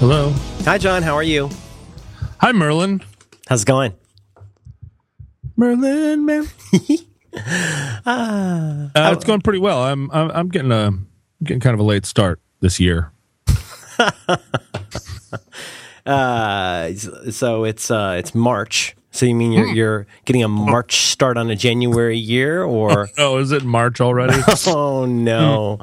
Hello. Hi, John. How are you? Hi, Merlin. How's it going? Merlin, man. uh, it's going pretty well. I'm I'm, I'm getting a getting kind of a late start this year. uh, so it's uh, it's March. So you mean you're hmm. you're getting a March start on a January year, or oh, is it March already? oh no.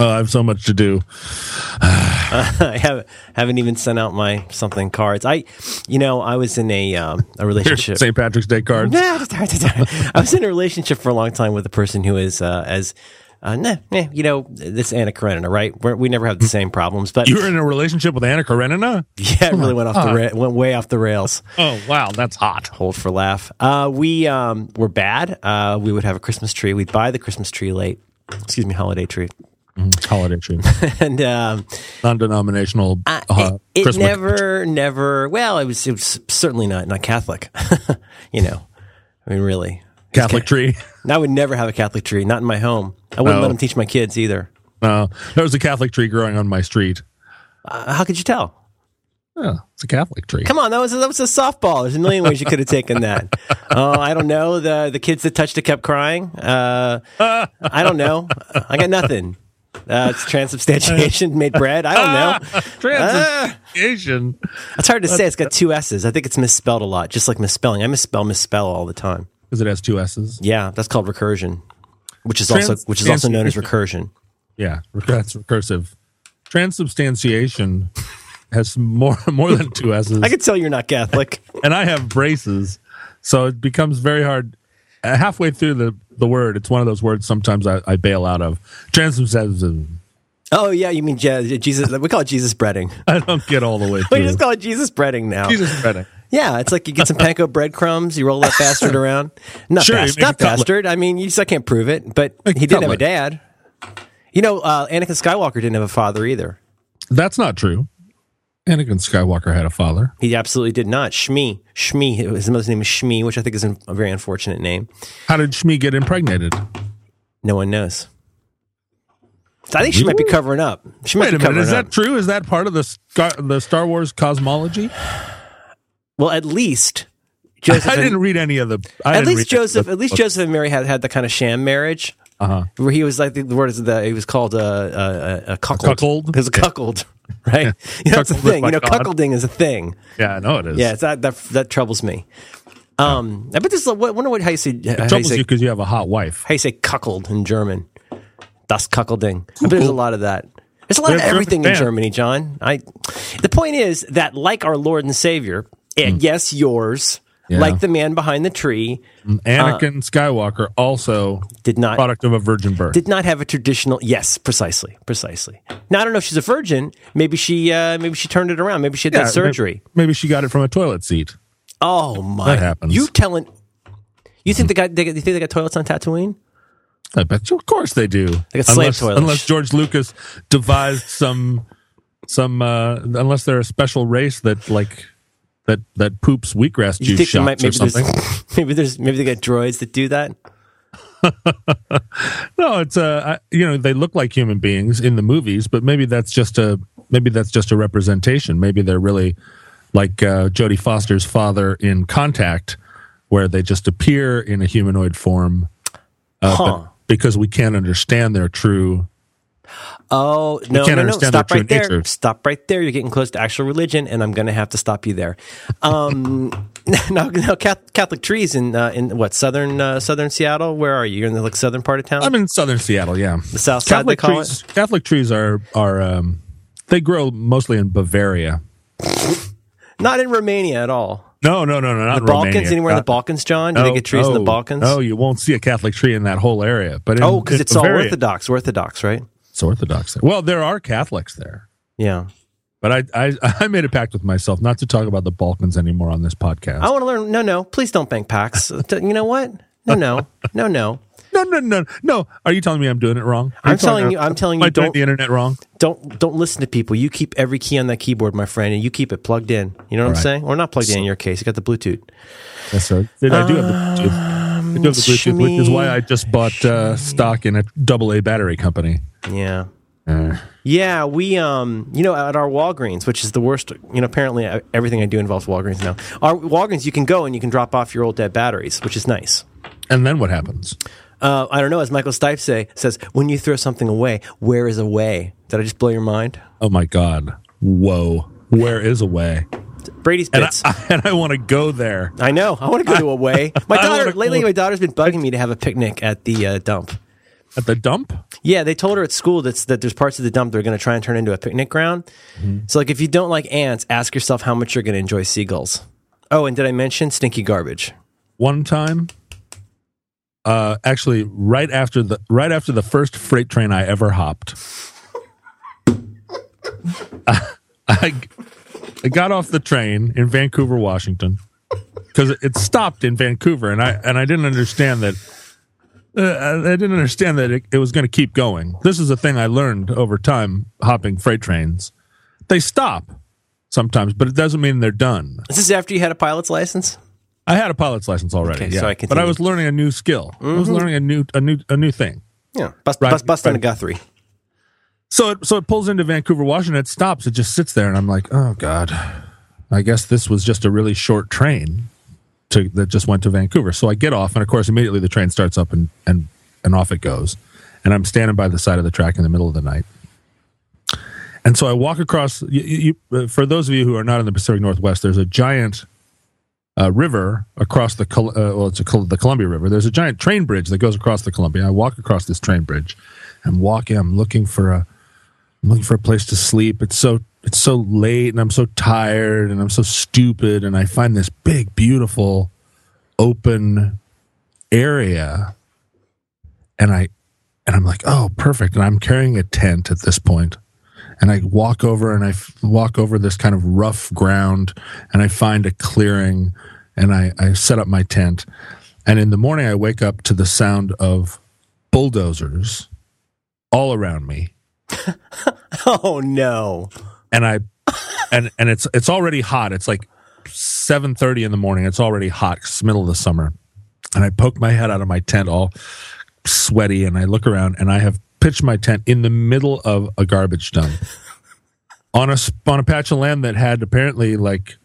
Oh, I have so much to do. I haven't haven't even sent out my something cards. I, you know, I was in a um, a relationship. St. Patrick's Day cards. I was in a relationship for a long time with a person who is uh, as uh, nah, nah, you know, this Anna Karenina, right? We're, we never have the same problems. But you were in a relationship with Anna Karenina? Yeah, it really went off the ra- went way off the rails. Oh wow, that's hot. Hold for laugh. Uh, we um, were bad. Uh, we would have a Christmas tree. We'd buy the Christmas tree late. Excuse me, holiday tree. Mm-hmm. Holiday tree and um, non-denominational. Uh, uh, it, it never, never. Well, it was, it was certainly not not Catholic. you know, I mean, really, Catholic tree. I would never have a Catholic tree. Not in my home. I wouldn't no. let them teach my kids either. No, there was a Catholic tree growing on my street. Uh, how could you tell? Oh, it's a Catholic tree. Come on, that was a, that was a softball. There's a million ways you could have taken that. Oh, I don't know. The the kids that touched it kept crying. Uh, I don't know. I got nothing. Uh, it's transubstantiation made bread. I don't know. transubstantiation. Uh, it's hard to say. It's got two S's. I think it's misspelled a lot, just like misspelling. I misspell, misspell all the time. Because it has two S's. Yeah, that's called recursion, which is also which is also known as recursion. Yeah, that's recursive. Transubstantiation has more more than two S's. I can tell you're not Catholic. and I have braces, so it becomes very hard. Halfway through the the word. It's one of those words sometimes I, I bail out of. Transubstantiation. Oh yeah, you mean Jesus? We call it Jesus breading. I don't get all the way. through. we just call it Jesus breading now. Jesus breading. Yeah, it's like you get some panko breadcrumbs, you roll that bastard around. Not, sure, bast- not bastard. I mean, you still can't prove it, but he didn't have a dad. You know, uh, Anakin Skywalker didn't have a father either. That's not true. Anakin Skywalker had a father. He absolutely did not. Shmi. Shmi. His mother's name is Shmi, which I think is a very unfortunate name. How did Shmi get impregnated? No one knows. I think she might be covering up. She might Wait a minute. Is up. that true? Is that part of the Star, the Star Wars cosmology? Well, at least Joseph. I didn't and, read any of the. I at least Joseph. At least Joseph and Mary had had the kind of sham marriage. Uh-huh. Where he was like the, word is the he was called a a, a, cuckold. A cuckold. Was a cuckold, right? Yeah. You know, that's a thing. You know, God. cuckolding is a thing. Yeah, I know it is. Yeah, it's that that, that troubles me. Um, I bet this. I wonder what how you say. It troubles you because you, you have a hot wife. How you say cuckold in German? Das cuckolding. I bet there's a lot of that. There's a lot of everything in Germany, John. I. The point is that, like our Lord and Savior, mm. yes, yours yeah. like the man behind the tree. Anakin uh, Skywalker also did not product of a virgin birth. Did not have a traditional. Yes, precisely, precisely. Now I don't know if she's a virgin. Maybe she, uh, maybe she turned it around. Maybe she had yeah, that surgery. Maybe, maybe, she got it from a toilet seat. Oh my! That happens. You telling? You think they got? They, you think they got toilets on Tatooine? I bet you. Of course they do. They got slave unless, toilets. Unless George Lucas devised some some uh unless they're a special race that like that that poops wheatgrass juice shots might, maybe or something. There's, maybe there's maybe they got droids that do that. no, it's uh, you know they look like human beings in the movies, but maybe that's just a maybe that's just a representation. Maybe they're really like uh, Jodie Foster's father in Contact, where they just appear in a humanoid form, uh, huh. because we can't understand their true Oh no, no, no! Stop right there! Nature. Stop right there! You're getting close to actual religion, and I'm going to have to stop you there. Um, no, no, Catholic trees in uh, in what southern uh, southern Seattle? Where are you? You're in the like southern part of town. I'm in southern Seattle. Yeah, the south side. Catholic trees. It? Catholic trees are are um, they grow mostly in Bavaria. Not in Romania at all. No, no, no, no, not the Balkans. Romania. Anywhere in the Balkans, John? Do no, they get trees no, in the Balkans? Oh, you won't see a Catholic tree in that whole area. But in, oh, because it's Bavaria, all Orthodox, Orthodox, right? It's Orthodox there. Well, there are Catholics there. Yeah. But I, I, I made a pact with myself not to talk about the Balkans anymore on this podcast. I want to learn. No, no, please don't bank packs. you know what? No, no, no, no. No, no, no, no. Are you telling me I'm doing it wrong? Are I'm telling you. I'm telling you. Don't the internet wrong. Don't don't listen to people. You keep every key on that keyboard, my friend, and you keep it plugged in. You know what All I'm right. saying? Or not plugged so, in in your case. You got the Bluetooth. Yes, sir. I do have the Bluetooth. I do have the Bluetooth, which is why I just bought uh, stock in a double A battery company. Yeah. Uh. Yeah, we um, you know, at our Walgreens, which is the worst. You know, apparently uh, everything I do involves Walgreens now. Our Walgreens, you can go and you can drop off your old dead batteries, which is nice. And then what happens? Uh, I don't know. As Michael Stipe say, says, when you throw something away, where is away? Did I just blow your mind? Oh my God! Whoa! Where is away? Brady's bits. And I, I, and I want to go there. I know. I want to go to away. My daughter lately. My daughter's been bugging me to have a picnic at the uh, dump. At the dump? Yeah, they told her at school that's, that there's parts of the dump they're going to try and turn into a picnic ground. Mm-hmm. So, like, if you don't like ants, ask yourself how much you're going to enjoy seagulls. Oh, and did I mention stinky garbage? One time, uh, actually, right after the right after the first freight train I ever hopped, I, I, I got off the train in Vancouver, Washington, because it stopped in Vancouver, and I and I didn't understand that uh, I didn't understand that it, it was going to keep going. This is a thing I learned over time hopping freight trains. They stop sometimes, but it doesn't mean they're done. This is this after you had a pilot's license? I had a pilot's license already. Okay, yeah. so I but I was learning a new skill. Mm-hmm. I was mm-hmm. learning a new a new a new thing. Yeah, bust right, bust, bust right. on a Guthrie. So it, so it pulls into Vancouver, Washington. It stops. It just sits there, and I'm like, oh god, I guess this was just a really short train to that just went to Vancouver. So I get off, and of course, immediately the train starts up and and and off it goes. And I'm standing by the side of the track in the middle of the night. And so I walk across. You, you, uh, for those of you who are not in the Pacific Northwest, there's a giant uh, river across the uh, well, it's a, the Columbia River. There's a giant train bridge that goes across the Columbia. I walk across this train bridge. I'm walking. I'm looking for a I'm looking for a place to sleep. It's so it's so late and I'm so tired and I'm so stupid and I find this big beautiful open area and I and I'm like, "Oh, perfect." And I'm carrying a tent at this point. And I walk over and I f- walk over this kind of rough ground and I find a clearing and I, I set up my tent. And in the morning, I wake up to the sound of bulldozers all around me oh no! And I, and and it's it's already hot. It's like seven thirty in the morning. It's already hot. It's middle of the summer, and I poke my head out of my tent, all sweaty, and I look around, and I have pitched my tent in the middle of a garbage dump on a on a patch of land that had apparently like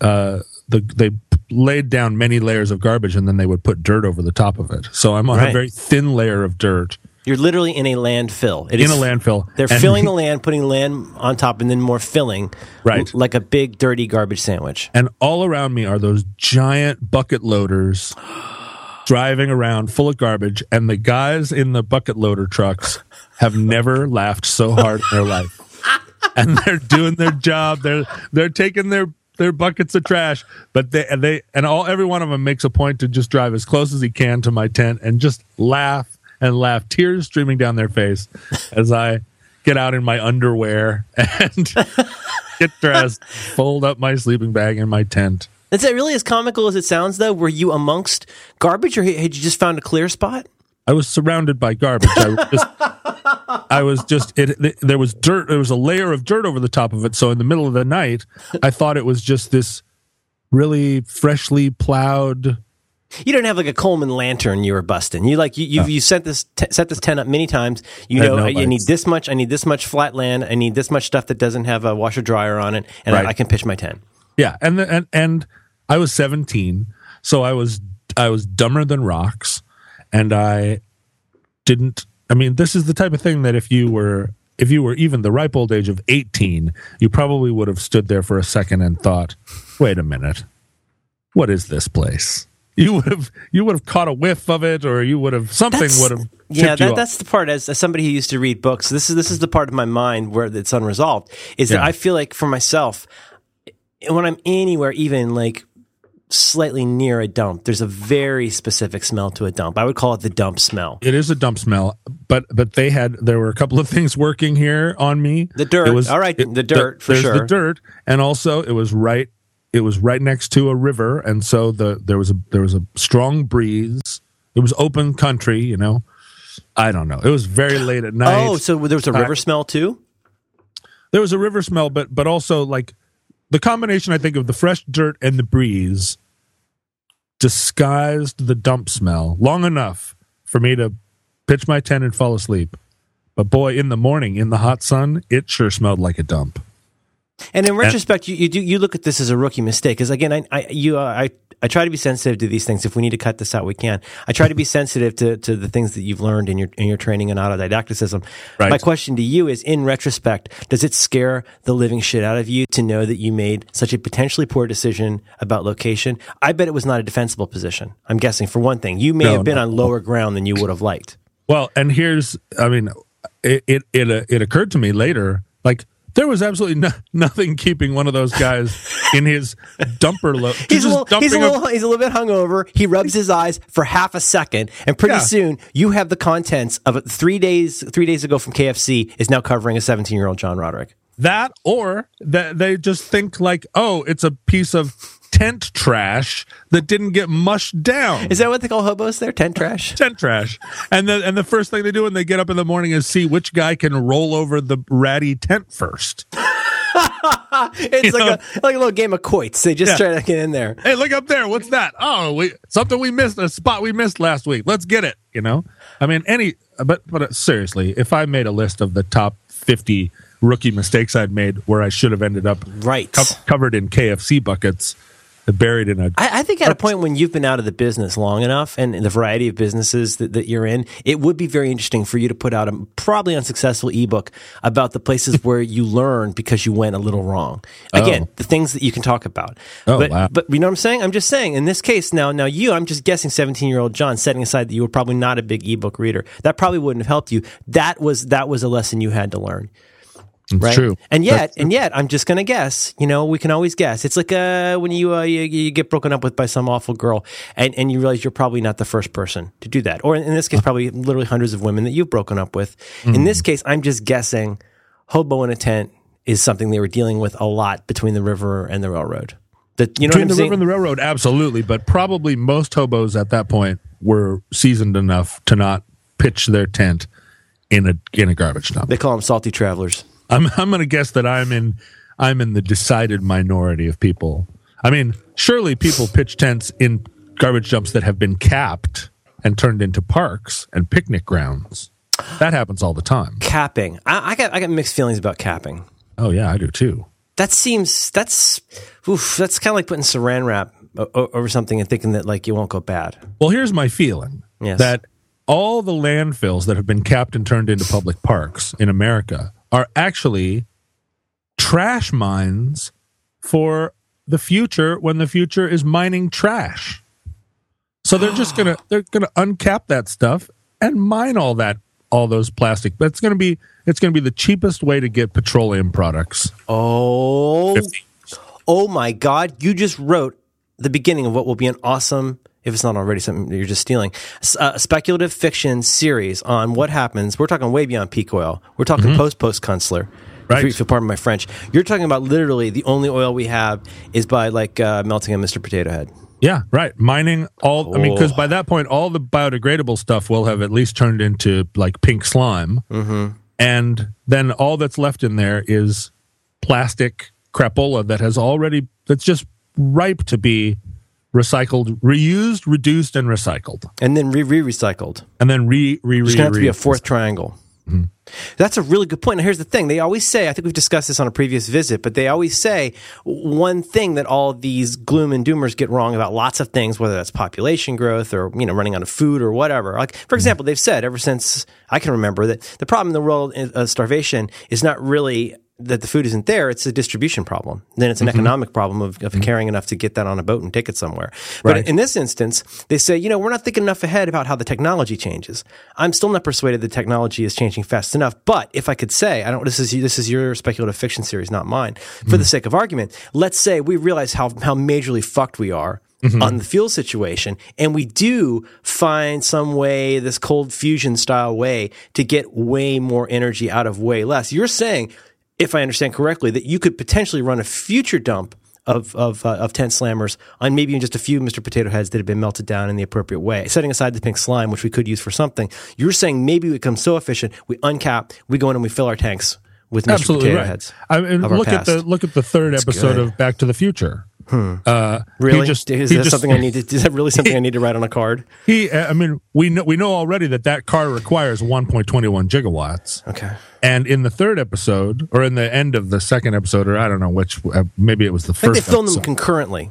uh the they laid down many layers of garbage and then they would put dirt over the top of it. So I'm on right. a very thin layer of dirt you're literally in a landfill. It in is, a landfill. They're and filling the land, putting land on top, and then more filling. Right. like a big, dirty garbage sandwich. And all around me are those giant bucket loaders driving around full of garbage. And the guys in the bucket loader trucks have never laughed so hard in their life. And they're doing their job. They're they're taking their their buckets of trash, but they and they and all every one of them makes a point to just drive as close as he can to my tent and just laugh and laugh, tears streaming down their face as I get out in my underwear and get dressed, fold up my sleeping bag in my tent. Is it really as comical as it sounds, though? Were you amongst garbage, or had you just found a clear spot? I was surrounded by garbage. I was just, I was just it, There was dirt. There was a layer of dirt over the top of it. So in the middle of the night, I thought it was just this really freshly plowed you don't have like a Coleman lantern you were busting. You like you you, you set this t- set this tent up many times. You know no I, need this much. I need this much flat land. I need this much stuff that doesn't have a washer dryer on it, and right. I, I, can pitch my tent. Yeah, and the, and and I was seventeen, so I was I was dumber than rocks, and I didn't. I mean, this is the type of thing that if you were if you were even the ripe old age of 18, you probably would have stood there for a second and thought, wait a minute, what is this place? You would have you would have caught a whiff of it, or you would have something that's, would have. Yeah, that, that's the part. As, as, somebody who used to read books, this is this is the part of my mind where it's unresolved. Is yeah. that I feel like for myself, when I'm anywhere, even like slightly near a dump, there's a very specific smell to a dump. I would call it the dump smell. It is a dump smell, but but they had there were a couple of things working here on me. The dirt, it was, all right, it, the dirt the, for there's sure. The dirt, and also it was right it was right next to a river, and so the there was a there was a strong breeze. It was open country, you know. I don't know. It was very late at night. Oh, so there was a river smell too. There was a river smell, but but also like the combination. I think of the fresh dirt and the breeze disguised the dump smell long enough for me to pitch my tent and fall asleep. But boy, in the morning, in the hot sun, it sure smelled like a dump. And in retrospect, and, you, you do you look at this as a rookie mistake because again, I, I you uh, I I try to be sensitive to these things. If we need to cut this out, we can. I try to be sensitive to, to the things that you've learned in your in your training and autodidacticism. Right. My question to you is: In retrospect, does it scare the living shit out of you to know that you made such a potentially poor decision about location? I bet it was not a defensible position. I'm guessing for one thing, you may no, have been no. on lower ground than you would have liked. Well, and here's, I mean, it it it, uh, it occurred to me later, like there was absolutely no, nothing keeping one of those guys in his dumper load. He's, a little, he's, a little, he's a little bit hungover. He rubs his eyes for half a second, and pretty yeah. soon you have the contents of. Three days, three days ago from KFC is now covering a 17 year old John Roderick. That or that they just think like, oh, it's a piece of tent trash that didn't get mushed down. Is that what they call hobos there? Tent trash? tent trash. And the and the first thing they do when they get up in the morning is see which guy can roll over the ratty tent first. it's you like know? a like a little game of quoits. They just yeah. try to get in there. Hey, look up there. What's that? Oh, we something we missed, a spot we missed last week. Let's get it. You know, I mean, any. But but uh, seriously, if I made a list of the top fifty rookie mistakes I'd made where I should have ended up right co- covered in KFC buckets, buried in a. I, I think at a point when you've been out of the business long enough and the variety of businesses that, that you're in, it would be very interesting for you to put out a probably unsuccessful ebook about the places where you learned because you went a little wrong. Again, oh. the things that you can talk about. Oh, but, wow. but you know what I'm saying? I'm just saying in this case now, now you, I'm just guessing 17 year old John, setting aside that you were probably not a big ebook reader. That probably wouldn't have helped you. That was, that was a lesson you had to learn. It's right? true. And yet, and yet, I'm just gonna guess. You know, we can always guess. It's like uh, when you, uh, you, you get broken up with by some awful girl, and, and you realize you're probably not the first person to do that. Or in, in this case, probably literally hundreds of women that you've broken up with. Mm. In this case, I'm just guessing. Hobo in a tent is something they were dealing with a lot between the river and the railroad. That you know between the saying? river and the railroad, absolutely. But probably most hobos at that point were seasoned enough to not pitch their tent in a in a garbage dump. They call them salty travelers. I'm I'm going to guess that I'm in I'm in the decided minority of people. I mean, surely people pitch tents in garbage dumps that have been capped and turned into parks and picnic grounds. That happens all the time. Capping. I, I got I got mixed feelings about capping. Oh yeah, I do too. That seems that's oof, that's kind of like putting saran wrap over something and thinking that like it won't go bad. Well, here's my feeling yes. that all the landfills that have been capped and turned into public parks in America are actually trash mines for the future when the future is mining trash. So they're just gonna they're gonna uncap that stuff and mine all that all those plastic. That's gonna be it's gonna be the cheapest way to get petroleum products. Oh, 50. oh my God! You just wrote the beginning of what will be an awesome if it's not already something that you're just stealing, a speculative fiction series on what happens. We're talking way beyond peak oil. We're talking mm-hmm. post post Kunstler. Right. If you pardon my French, you're talking about literally the only oil we have is by like uh, melting a Mr. Potato Head. Yeah, right. Mining all. I mean, because by that point, all the biodegradable stuff will have at least turned into like pink slime, mm-hmm. and then all that's left in there is plastic crapola that has already that's just ripe to be recycled, reused, reduced, and recycled, and then re re recycled, and then re re re. There's going to be a fourth triangle. Mm-hmm. That's a really good point. Now, here's the thing: they always say, I think we've discussed this on a previous visit, but they always say one thing that all these gloom and doomers get wrong about lots of things, whether that's population growth or you know running out of food or whatever. Like, for example, they've said ever since I can remember that the problem in the world of starvation is not really that the food isn't there, it's a distribution problem. Then it's an mm-hmm. economic problem of, of mm-hmm. carrying enough to get that on a boat and take it somewhere. But right. in this instance, they say, you know, we're not thinking enough ahead about how the technology changes. I'm still not persuaded the technology is changing fast enough. But if I could say, I don't, this is, this is your speculative fiction series, not mine. For mm-hmm. the sake of argument, let's say we realize how, how majorly fucked we are Mm-hmm. on the fuel situation. And we do find some way, this cold fusion style way to get way more energy out of way less. You're saying if I understand correctly, that you could potentially run a future dump of of, uh, of tent slammers on maybe even just a few Mr. Potato Heads that have been melted down in the appropriate way. Setting aside the pink slime, which we could use for something, you're saying maybe we become so efficient, we uncap, we go in and we fill our tanks with Mr. Absolutely Potato right. Heads. I mean, look at the look at the third That's episode good. of Back to the Future. Hmm. Uh, really? Just, is that just, something I need to? Is that really something he, I need to write on a card? He, uh, I mean, we know we know already that that car requires 1.21 gigawatts. Okay. And in the third episode, or in the end of the second episode, or I don't know which, uh, maybe it was the first. they filmed episode. them concurrently.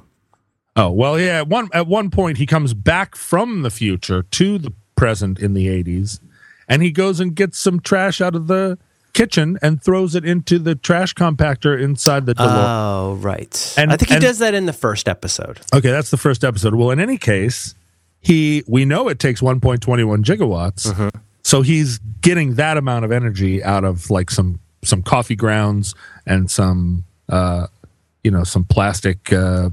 Oh well, yeah. At one at one point, he comes back from the future to the present in the 80s, and he goes and gets some trash out of the kitchen and throws it into the trash compactor inside the DeLorean. Oh, right. And I think he and, does that in the first episode. Okay, that's the first episode. Well, in any case, he we know it takes 1.21 gigawatts. Mm-hmm. So he's getting that amount of energy out of like some some coffee grounds and some uh you know some plastic uh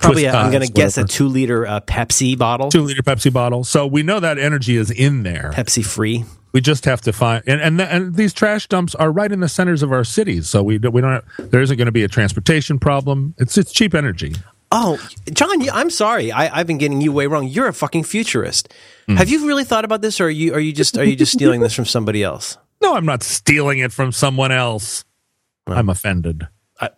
Probably, i I'm going to guess a two liter uh, Pepsi bottle. Two liter Pepsi bottle. So we know that energy is in there. Pepsi free. We just have to find and and, and these trash dumps are right in the centers of our cities, so we we don't have, there isn't going to be a transportation problem. It's it's cheap energy. Oh, John, I'm sorry. I, have been getting you way wrong. You're a fucking futurist. Mm. Have you really thought about this, or are you are you just are you just stealing this from somebody else? No, I'm not stealing it from someone else. Well, I'm offended. I,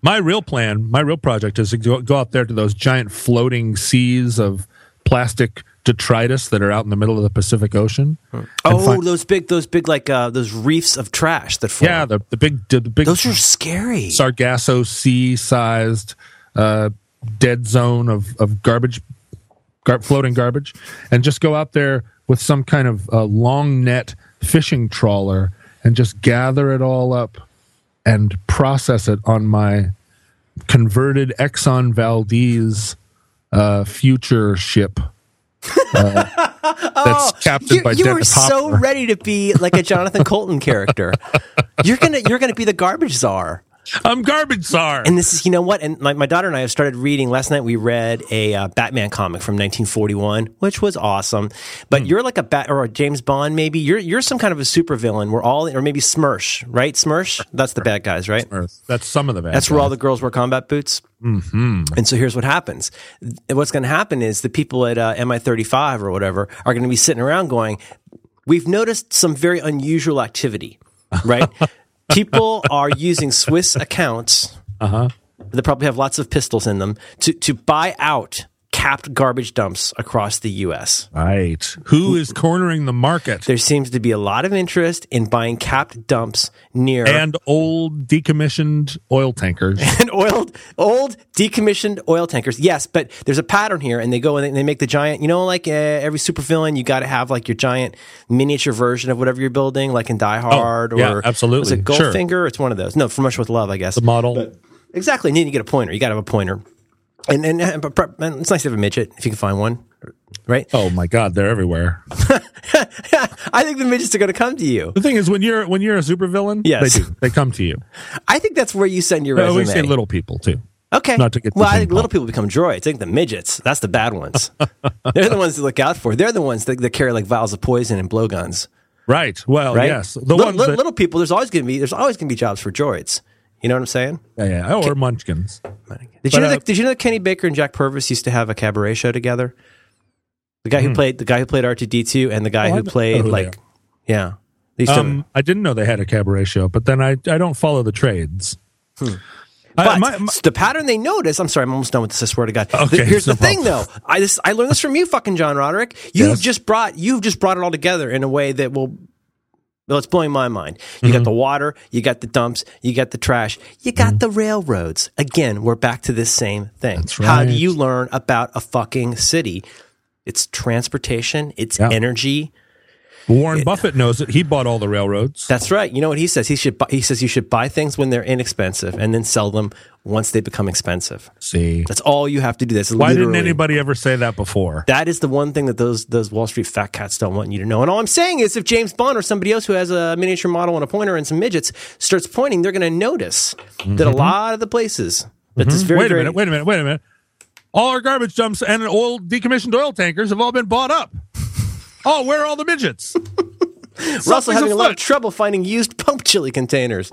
my real plan, my real project is to go, go out there to those giant floating seas of plastic detritus that are out in the middle of the Pacific Ocean. Oh, find, those big, those big, like uh, those reefs of trash that. Form. Yeah, the the big, the, big. Those are scary. Sargasso sea sized uh, dead zone of of garbage, gar- floating garbage, and just go out there with some kind of uh, long net fishing trawler and just gather it all up and process it on my converted Exxon Valdez uh, future ship uh, that's oh, captained you, by you were so ready to be like a Jonathan Coulton character. You're gonna you're gonna be the garbage czar. I'm garbage czar. And this is, you know what? And my, my daughter and I have started reading. Last night we read a uh, Batman comic from 1941, which was awesome. But mm. you're like a bat or a James Bond, maybe. You're you're some kind of a supervillain. We're all, or maybe Smersh, right? Smersh. That's the bad guys, right? Smersh. That's some of the bad. That's guys. where all the girls wear combat boots. Mm-hmm. And so here's what happens. What's going to happen is the people at uh, MI35 or whatever are going to be sitting around going, "We've noticed some very unusual activity." Right? people are using Swiss accounts. Uh-huh. They probably have lots of pistols in them to to buy out capped garbage dumps across the U.S. Right. Who is cornering the market? There seems to be a lot of interest in buying capped dumps near and old decommissioned oil tankers and old old decommissioned oil tankers. Yes, but there's a pattern here, and they go and they make the giant. You know, like uh, every supervillain, you got to have like your giant miniature version of whatever you're building, like in Die oh, Hard oh, yeah, or absolutely. Was it Goldfinger? Sure. It's one of those. No, From Russia with Love, I guess. The model. But, exactly. And then you get a pointer. You got to have a pointer. And, and, and, it's nice to have a midget if you can find one, right? Oh my God, they're everywhere. I think the midgets are going to come to you. The thing is, when you're when you're a supervillain, yes. they do. They come to you. I think that's where you send your resume. we say little people too. Okay. Not to get well, I think little people become droids. I think the midgets, that's the bad ones. They're the ones to look out for. They're the ones that, that carry like vials of poison and blowguns. Right. Well, right? yes. The little, ones that, little people, there's always going to be there's always going to be jobs for droids. You know what I'm saying? Yeah, yeah. Oh, or Munchkins. Did you know? Uh, that, did you know that Kenny Baker and Jack Purvis used to have a cabaret show together? The guy who hmm. played the guy who played R two D two and the guy oh, who played who like, yeah. Um, I didn't know they had a cabaret show, but then I I don't follow the trades. Hmm. But my, my, the pattern they notice, I'm sorry, I'm almost done with this. I swear to God. Okay, Here's no the thing, though. I this, I learned this from you, fucking John Roderick. You've yes. just brought you've just brought it all together in a way that will well, it's blowing my mind. You mm-hmm. got the water, you got the dumps, you got the trash, you got mm-hmm. the railroads. Again, we're back to this same thing. Right. How do you learn about a fucking city? It's transportation, it's yeah. energy, Warren it, Buffett knows it. He bought all the railroads. That's right. You know what he says? He should. Buy, he says you should buy things when they're inexpensive and then sell them once they become expensive. See, that's all you have to do. This. Why didn't anybody ever say that before? That is the one thing that those those Wall Street fat cats don't want you to know. And all I'm saying is, if James Bond or somebody else who has a miniature model and a pointer and some midgets starts pointing, they're going to notice mm-hmm. that a lot of the places that mm-hmm. this very wait a very, minute, wait a minute, wait a minute. All our garbage dumps and oil decommissioned oil tankers have all been bought up. oh, where are all the midgets? We're also having a lot of trouble finding used pump chili containers.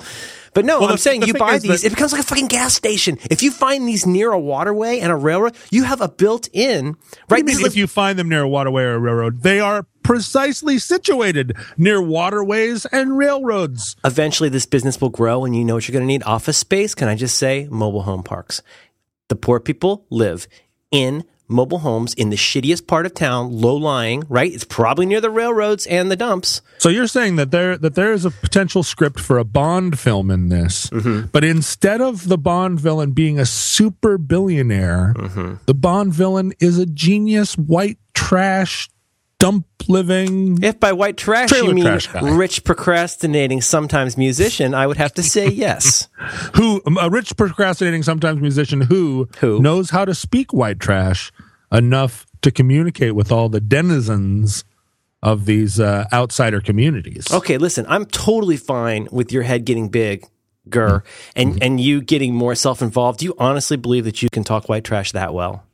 But no, well, I'm the, saying the you buy these, that, it becomes like a fucking gas station. If you find these near a waterway and a railroad, you have a built-in right. Mean, if like, you find them near a waterway or a railroad, they are precisely situated near waterways and railroads. Eventually, this business will grow, and you know what you're going to need: office space. Can I just say, mobile home parks? The poor people live in mobile homes in the shittiest part of town, low lying, right? It's probably near the railroads and the dumps. So you're saying that there that there is a potential script for a Bond film in this, mm-hmm. but instead of the Bond villain being a super billionaire, mm-hmm. the Bond villain is a genius white trash dump living. If by white trash you mean rich procrastinating sometimes musician, I would have to say yes. who a rich procrastinating sometimes musician who who knows how to speak white trash enough to communicate with all the denizens of these uh, outsider communities. Okay, listen, I'm totally fine with your head getting big, Gur, and mm-hmm. and you getting more self-involved. Do you honestly believe that you can talk white trash that well?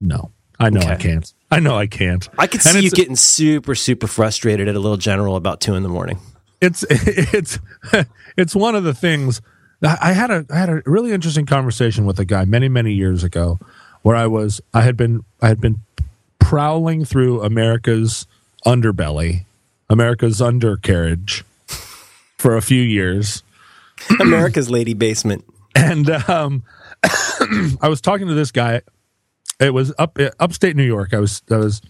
No. I know okay. I can't. I know I can't. I could see you getting super, super frustrated at a little general about two in the morning. It's it's it's one of the things. I had a I had a really interesting conversation with a guy many many years ago, where I was I had been I had been prowling through America's underbelly, America's undercarriage, for a few years. America's lady basement, and um, I was talking to this guy it was up upstate New York. I was I was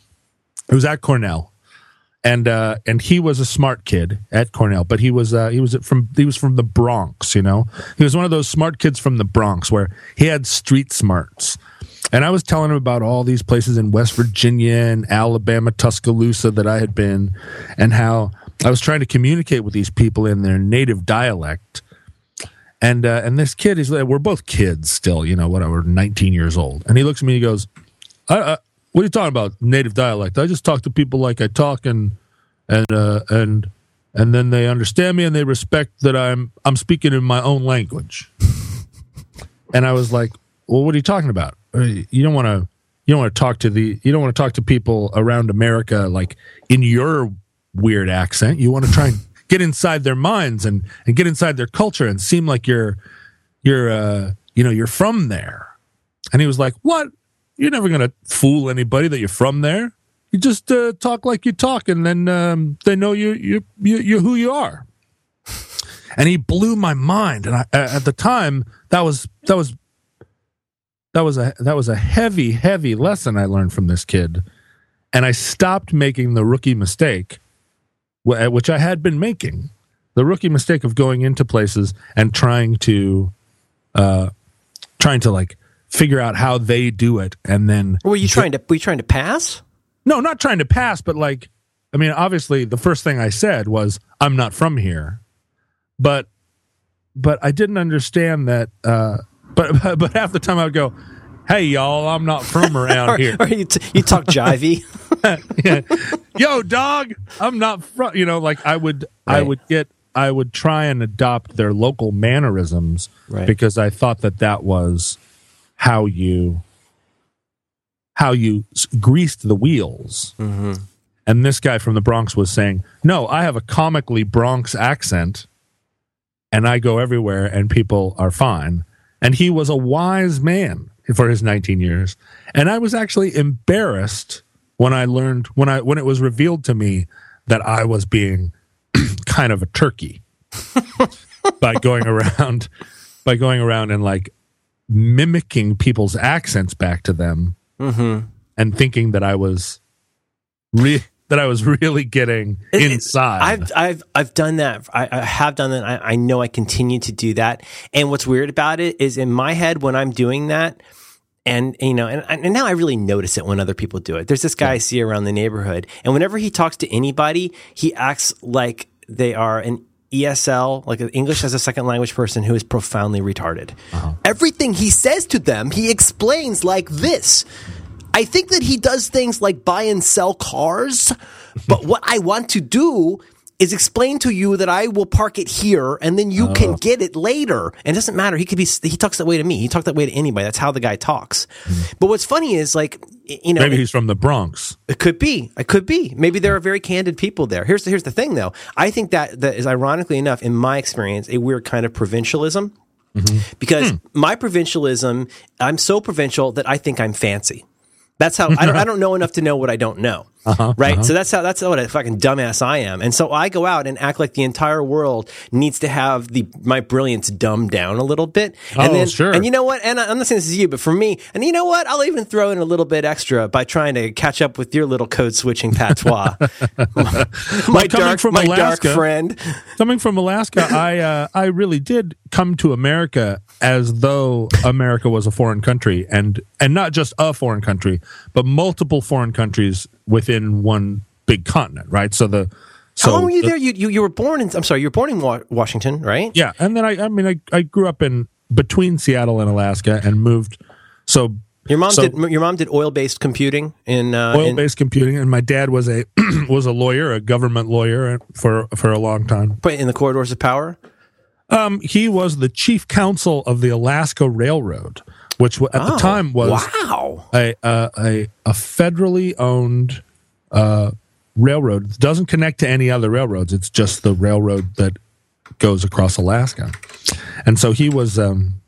it was at Cornell, and uh, and he was a smart kid at Cornell, but he was uh, he was from he was from the Bronx. You know, he was one of those smart kids from the Bronx where he had street smarts. And I was telling him about all these places in West Virginia and Alabama, Tuscaloosa that I had been, and how I was trying to communicate with these people in their native dialect and uh, and this kid is we're both kids still, you know, whatever, 19 years old. And he looks at me, and he goes, I, I, "What are you talking about? Native dialect? I just talk to people like I talk, and and uh, and and then they understand me and they respect that I'm I'm speaking in my own language." and I was like, "Well, what are you talking about? Uh, you don't want to." You don't want to talk to the you don't want to talk to people around America like in your weird accent. You want to try and get inside their minds and and get inside their culture and seem like you're you're uh you know you're from there. And he was like what? You're never gonna fool anybody that you're from there. You just uh, talk like you talk and then um, they know you you you you're who you are. And he blew my mind. And I, at the time that was that was that was a that was a heavy heavy lesson i learned from this kid. And i stopped making the rookie mistake which I had been making, the rookie mistake of going into places and trying to, uh, trying to like figure out how they do it, and then were you trying to were you trying to pass? No, not trying to pass, but like, I mean, obviously, the first thing I said was, "I'm not from here," but but I didn't understand that. Uh, but but half the time I would go, "Hey, y'all, I'm not from around or, here." Or you, t- you talk jivey. Yo, dog, I'm not from. You know, like I would, right. I would get, I would try and adopt their local mannerisms right. because I thought that that was how you, how you greased the wheels. Mm-hmm. And this guy from the Bronx was saying, "No, I have a comically Bronx accent." and I go everywhere and people are fine. And he was a wise man for his 19 years. And I was actually embarrassed when I learned when I when it was revealed to me that I was being kind of a turkey by going around by going around and like mimicking people's accents back to them mm-hmm. and thinking that I was re- that I was really getting inside. I've I've I've done that. I, I have done that. I, I know I continue to do that. And what's weird about it is in my head when I'm doing that, and you know, and, and now I really notice it when other people do it. There's this guy. I see around the neighborhood, and whenever he talks to anybody, he acts like they are an ESL, like an English as a second language person who is profoundly retarded. Uh-huh. Everything he says to them, he explains like this. I think that he does things like buy and sell cars, but what I want to do is explain to you that I will park it here and then you oh. can get it later. And it doesn't matter. He could be, he talks that way to me. He talked that way to anybody. That's how the guy talks. Mm. But what's funny is like, you know, maybe he's from the Bronx. It could be. It could be. Maybe there are very candid people there. Here's the, here's the thing though. I think that that is ironically enough, in my experience, a weird kind of provincialism. Mm-hmm. Because hmm. my provincialism, I'm so provincial that I think I'm fancy. That's how I don't, I don't know enough to know what I don't know. Uh-huh, right. Uh-huh. So that's how, that's what a fucking dumbass I am. And so I go out and act like the entire world needs to have the, my brilliance dumbed down a little bit. And oh, then, sure. And you know what? And I'm not saying this is you, but for me, and you know what? I'll even throw in a little bit extra by trying to catch up with your little code switching patois. my, dark, from my Alaska, dark friend. Coming from Alaska, I, uh, I really did come to America as though America was a foreign country and, and not just a foreign country, but multiple foreign countries within one big continent, right? So the so how long were you the, there? You, you you were born in. I'm sorry, you were born in Wa- Washington, right? Yeah, and then I I mean I I grew up in between Seattle and Alaska and moved. So your mom so, did your mom did oil based computing in uh, oil based computing, and my dad was a was a lawyer, a government lawyer for for a long time. In the corridors of power. Um, he was the chief counsel of the Alaska Railroad, which at oh, the time was wow a a, a, a federally owned uh, railroad. It doesn't connect to any other railroads. It's just the railroad that goes across Alaska. And so he was um,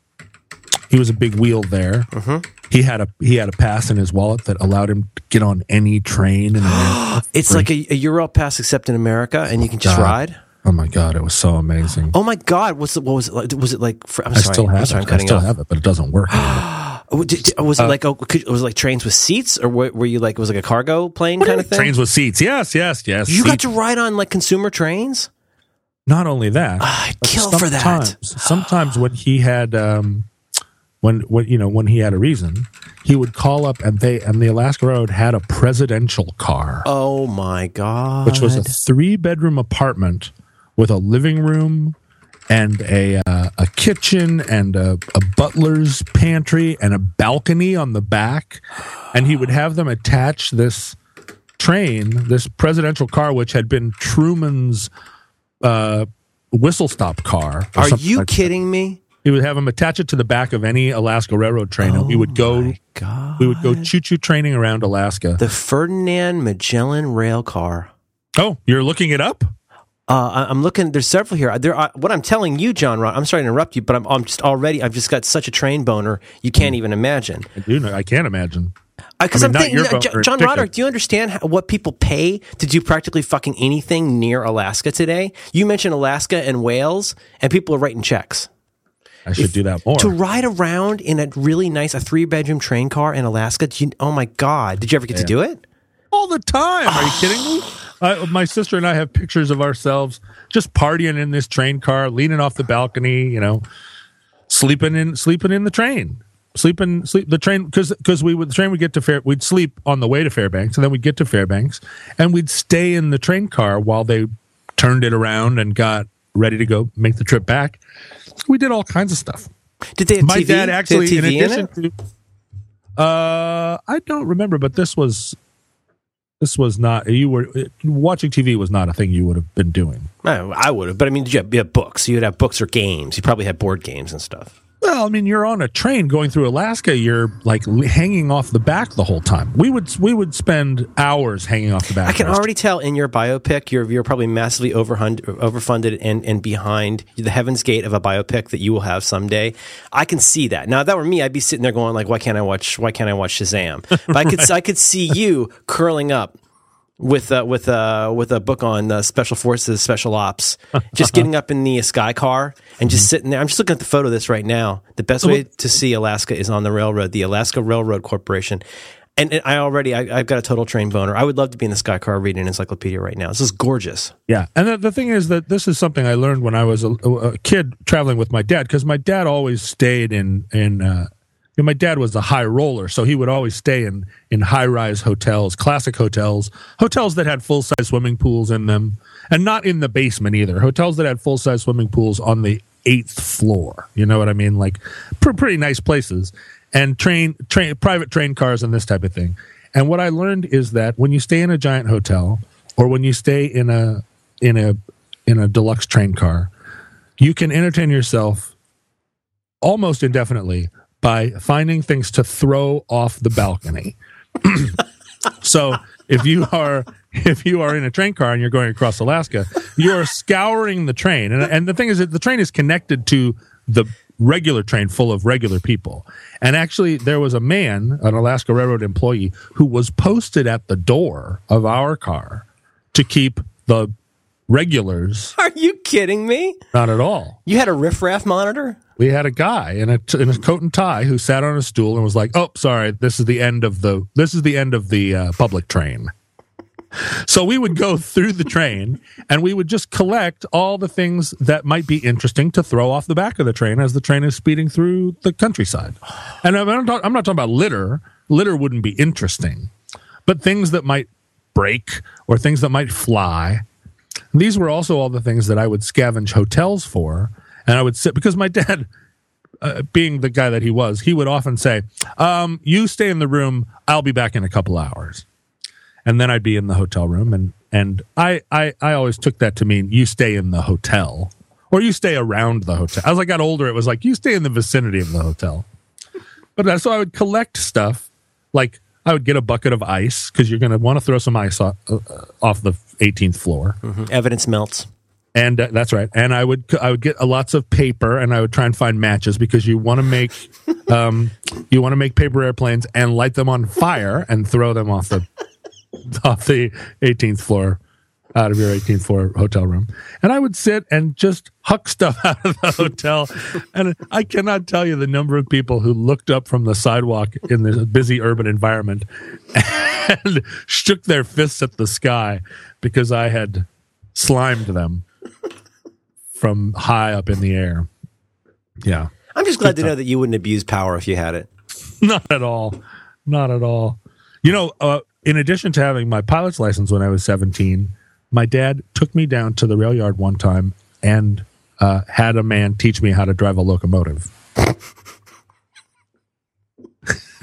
he was a big wheel there. Uh-huh. He had a he had a pass in his wallet that allowed him to get on any train. In it's like a, a Euro pass except in America, and you can just God. ride. Oh my god, it was so amazing. Oh my god, what's the, what was it like? Was it like? For, I'm sorry, I still have I'm sorry, it. I'm I still off. have it, but it doesn't work. was it uh, like oh, was it like trains with seats, or were you like it was like a cargo plane kind of thing? Trains with seats, yes, yes, yes. You got to ride on like consumer trains. Not only that, ah, I'd kill for that. Sometimes when he had, um, when when you know when he had a reason, he would call up and they and the Alaska Road had a presidential car. Oh my god! Which was a three bedroom apartment with a living room and a uh, a kitchen and a, a, butler's pantry and a balcony on the back, and he would have them attach this train, this presidential car, which had been Truman's uh, whistle stop car. Are you like kidding that. me? He would have them attach it to the back of any Alaska Railroad train, oh and we would go. We would go choo choo training around Alaska. The Ferdinand Magellan rail car. Oh, you're looking it up? Uh, I'm looking. There's several here. There, are, what I'm telling you, John. Ron, I'm sorry to interrupt you, but I'm, I'm just already. I've just got such a train boner. You can't even imagine. I do. Know, I can't imagine. Because I mean, I'm thinking, John Roderick, do you understand how, what people pay to do practically fucking anything near Alaska today? You mentioned Alaska and whales, and people are writing checks. I should if, do that more. To ride around in a really nice, a three bedroom train car in Alaska. You, oh my God. Did you ever get yeah. to do it? All the time. Are you kidding me? Uh, my sister and I have pictures of ourselves just partying in this train car, leaning off the balcony, you know, sleeping in sleeping in the train, sleeping sleep the train because because we would the train would get to Fair we'd sleep on the way to Fairbanks and then we'd get to Fairbanks and we'd stay in the train car while they turned it around and got ready to go make the trip back. We did all kinds of stuff. Did they? my TV? dad actually, in addition to, uh, I don't remember, but this was this was not you were watching TV was not a thing you would have been doing. I, would have, but I mean, you have, you have books? You'd have books or games. You probably had board games and stuff. Well, I mean, you're on a train going through Alaska. You're like hanging off the back the whole time. We would we would spend hours hanging off the back. I can already tell in your biopic you're you're probably massively overfunded and and behind the heaven's gate of a biopic that you will have someday. I can see that. Now, if that were me, I'd be sitting there going like, why can't I watch? Why can't I watch Shazam? But I could right. I could see you curling up with uh, with uh, with a book on uh, special forces, special ops, just getting up in the sky car and just mm-hmm. sitting there. I'm just looking at the photo of this right now. The best way to see Alaska is on the railroad, the Alaska Railroad Corporation. And, and I already, I, have got a total train boner. I would love to be in the sky car reading an encyclopedia right now. This is gorgeous. Yeah, and the, the thing is that this is something I learned when I was a, a kid traveling with my dad because my dad always stayed in in uh, know, my dad was a high roller, so he would always stay in in high rise hotels, classic hotels, hotels that had full size swimming pools in them, and not in the basement either. Hotels that had full size swimming pools on the eighth floor. You know what I mean? Like pr- pretty nice places, and train train private train cars and this type of thing. And what I learned is that when you stay in a giant hotel or when you stay in a in a in a deluxe train car, you can entertain yourself almost indefinitely by finding things to throw off the balcony. so if you are if you are in a train car and you're going across Alaska, you are scouring the train, and and the thing is that the train is connected to the regular train full of regular people. And actually, there was a man, an Alaska Railroad employee, who was posted at the door of our car to keep the regulars. Are you kidding me? Not at all. You had a riffraff monitor? We had a guy in a, in a coat and tie who sat on a stool and was like, "Oh, sorry, this is the end of the this is the end of the uh, public train." So we would go through the train and we would just collect all the things that might be interesting to throw off the back of the train as the train is speeding through the countryside. And I'm not, I'm not talking about litter. Litter wouldn't be interesting, but things that might break or things that might fly. These were also all the things that I would scavenge hotels for. And I would sit because my dad, uh, being the guy that he was, he would often say, um, You stay in the room. I'll be back in a couple hours and then I'd be in the hotel room, and and I I I always took that to mean you stay in the hotel or you stay around the hotel. As I got older, it was like you stay in the vicinity of the hotel. But uh, so I would collect stuff like I would get a bucket of ice because you're going to want to throw some ice off, uh, off the 18th floor. Mm-hmm. Evidence melts. And uh, that's right. And I would I would get lots of paper, and I would try and find matches because you want to make um, you want to make paper airplanes and light them on fire and throw them off the off the 18th floor out of your 18th floor hotel room. And I would sit and just huck stuff out of the hotel. and I cannot tell you the number of people who looked up from the sidewalk in this busy urban environment and shook their fists at the sky because I had slimed them from high up in the air. Yeah. I'm just glad Good to time. know that you wouldn't abuse power if you had it. Not at all. Not at all. You know, uh, in addition to having my pilot's license when I was 17, my dad took me down to the rail yard one time and uh, had a man teach me how to drive a locomotive.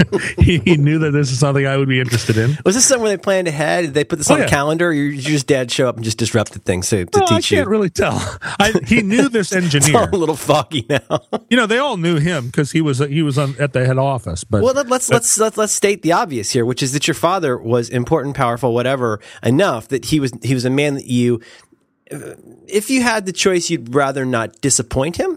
he, he, knew that this is something I would be interested in. Was this something they planned ahead? Did they put this oh, on yeah. the calendar, or you just dad show up and just disrupted things to, to teach you? I can't really tell. I, he knew this engineer. a little foggy now. you know, they all knew him because he was he was on, at the head office. But well, let, us let's let's let's state the obvious here, which is that your father was important, powerful, whatever enough that he was he was a man that you if you had the choice, you'd rather not disappoint him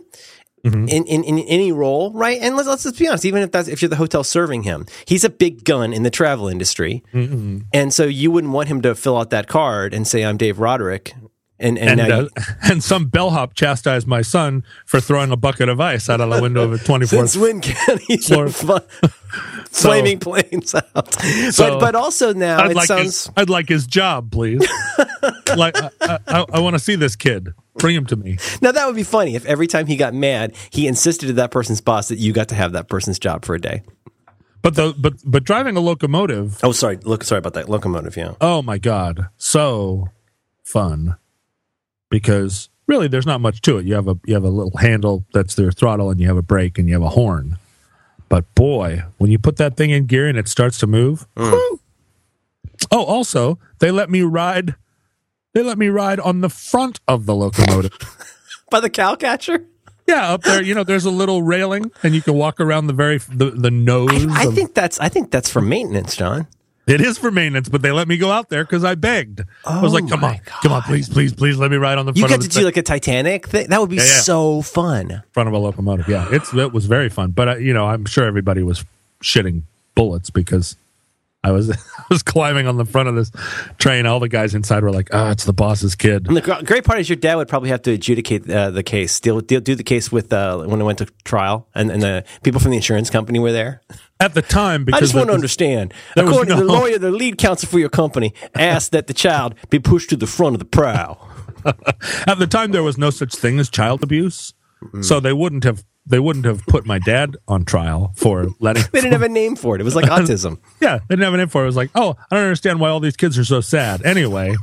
mm-hmm. in, in, in any role, right? And let's, let's just be honest, even if that's, if you're the hotel serving him, he's a big gun in the travel industry. Mm-hmm. And so you wouldn't want him to fill out that card and say, I'm Dave Roderick. And and, and, uh, you, and some bellhop chastised my son for throwing a bucket of ice out of the window of a 24th Since when can he fl- flaming so, planes out? So but but also now I'd it like sounds his, I'd like his job, please. like I, I, I want to see this kid. Bring him to me. Now that would be funny if every time he got mad, he insisted to that person's boss that you got to have that person's job for a day. But the but but driving a locomotive. Oh, sorry. Look, sorry about that locomotive. Yeah. Oh my god, so fun because really there's not much to it. You have a you have a little handle that's their throttle, and you have a brake, and you have a horn. But boy, when you put that thing in gear and it starts to move. Mm. Oh, also they let me ride they let me ride on the front of the locomotive. By the cow catcher? Yeah, up there, you know, there's a little railing, and you can walk around the very the, the nose. I, I of, think that's I think that's for maintenance, John. It is for maintenance, but they let me go out there because I begged. Oh I was like, "Come on, God. come on, please, please, please, let me ride on the." Front. You get to do like a Titanic thing. That would be yeah, yeah. so fun. Front of a locomotive, yeah. It's it was very fun, but uh, you know, I'm sure everybody was shitting bullets because I was I was climbing on the front of this train. All the guys inside were like, "Ah, oh, it's the boss's kid." And the great part is your dad would probably have to adjudicate uh, the case, deal, deal, do the case with uh, when it went to trial, and, and the people from the insurance company were there at the time. Because I just want to understand. According no... to the lawyer, the lead counsel for your company asked that the child be pushed to the front of the prow. at the time, there was no such thing as child abuse, mm. so they wouldn't have they wouldn't have put my dad on trial for letting. they didn't have a name for it. It was like autism. yeah, they didn't have a name for it. It was like, oh, I don't understand why all these kids are so sad. Anyway,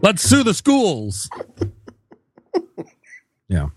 let's sue the schools. Yeah.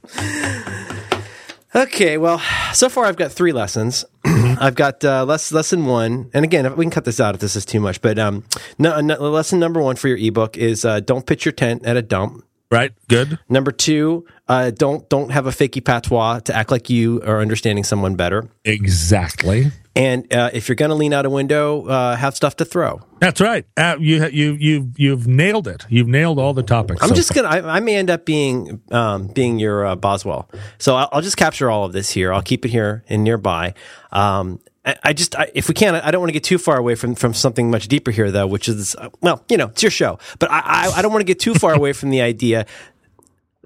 Okay, well, so far I've got three lessons. I've got uh, lesson one, and again, we can cut this out if this is too much. But um, no, no, lesson number one for your ebook is uh, don't pitch your tent at a dump. Right. Good. Number two, uh, don't don't have a fakey patois to act like you are understanding someone better. Exactly. And uh, if you're going to lean out a window, uh, have stuff to throw. That's right. Uh, you you you you've nailed it. You've nailed all the topics. I'm so just gonna. I, I, may end up being um, being your uh, Boswell. So I'll, I'll, just capture all of this here. I'll keep it here and nearby. Um, I, just, I, if we can, I don't want to get too far away from, from something much deeper here, though, which is, uh, well, you know, it's your show, but I, I, I don't want to get too far away from the idea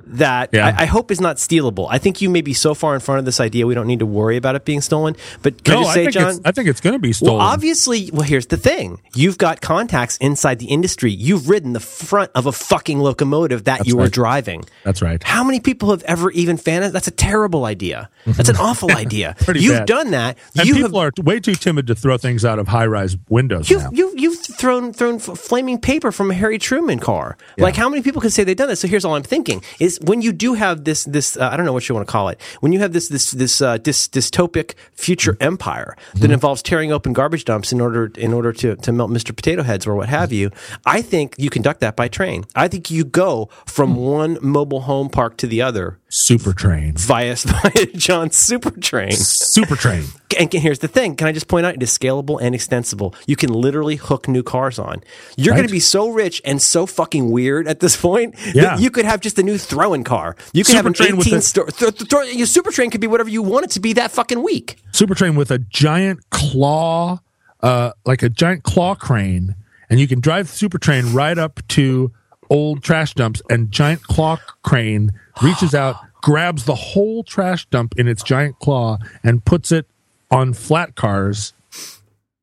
that yeah. I, I, hope is not stealable. I think you may be so far in front of this idea we don't need to worry about it being stolen. But can no, I just say, I John? I think it's going to be stolen. Well, obviously, well, here's the thing: you've got contacts inside the industry. You've ridden the front of a fucking locomotive that That's you right. were driving. That's right. How many people have ever even fantasized? That's a terrible idea. That's an awful idea. you've bad. done that. And you people have, are way too timid to throw things out of high-rise windows. You've, you've, you've thrown thrown flaming paper from a Harry Truman car. Yeah. Like, how many people can say they've done this? So here's all I'm thinking: is when you do have this this uh, I don't know what you want to call it when you have this this this uh, dys, dystopic future mm-hmm. empire that mm-hmm. involves tearing open garbage dumps in order in order to to melt Mr. Potato Heads or what have you. I think you conduct that by train. I think you go from mm-hmm. one mobile home park to the other super train via, via John's super train. Super train. and here's the thing: can I just point out it is scalable and extensible? You can literally hook new cars on. You're right. going to be so rich and so fucking weird at this point yeah. that you could have just a new throwing car. You could super have an 18 store. Th- th- th- your super train could be whatever you want it to be that fucking week. Super train with a giant claw, uh, like a giant claw crane, and you can drive the super train right up to old trash dumps and giant claw crane reaches out, grabs the whole trash dump in its giant claw, and puts it on flat cars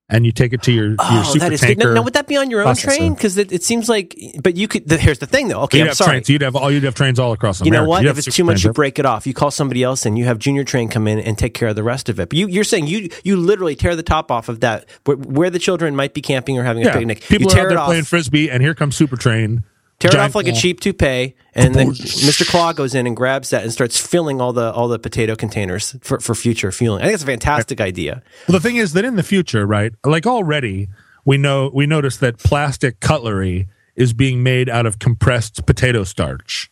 and you take it to your, your oh, super that is tanker. Good. Now, would that be on your own train? Because it, it, seems like, but you could. The, here's the thing, though. Okay, you'd I'm sorry. Trains. You'd have all. You'd have trains all across America. You know what? You'd if it's too much, you break it off. You call somebody else, and you have Junior Train come in and take care of the rest of it. But you, are saying you you literally tear the top off of that where, where the children might be camping or having yeah. a picnic. People you are out there playing frisbee, and here comes Super Train tear it off like claw. a cheap toupee, and then Mr. Claw goes in and grabs that and starts filling all the all the potato containers for, for future fueling. I think it's a fantastic idea. Well, the thing is that in the future, right? Like already, we know we notice that plastic cutlery is being made out of compressed potato starch.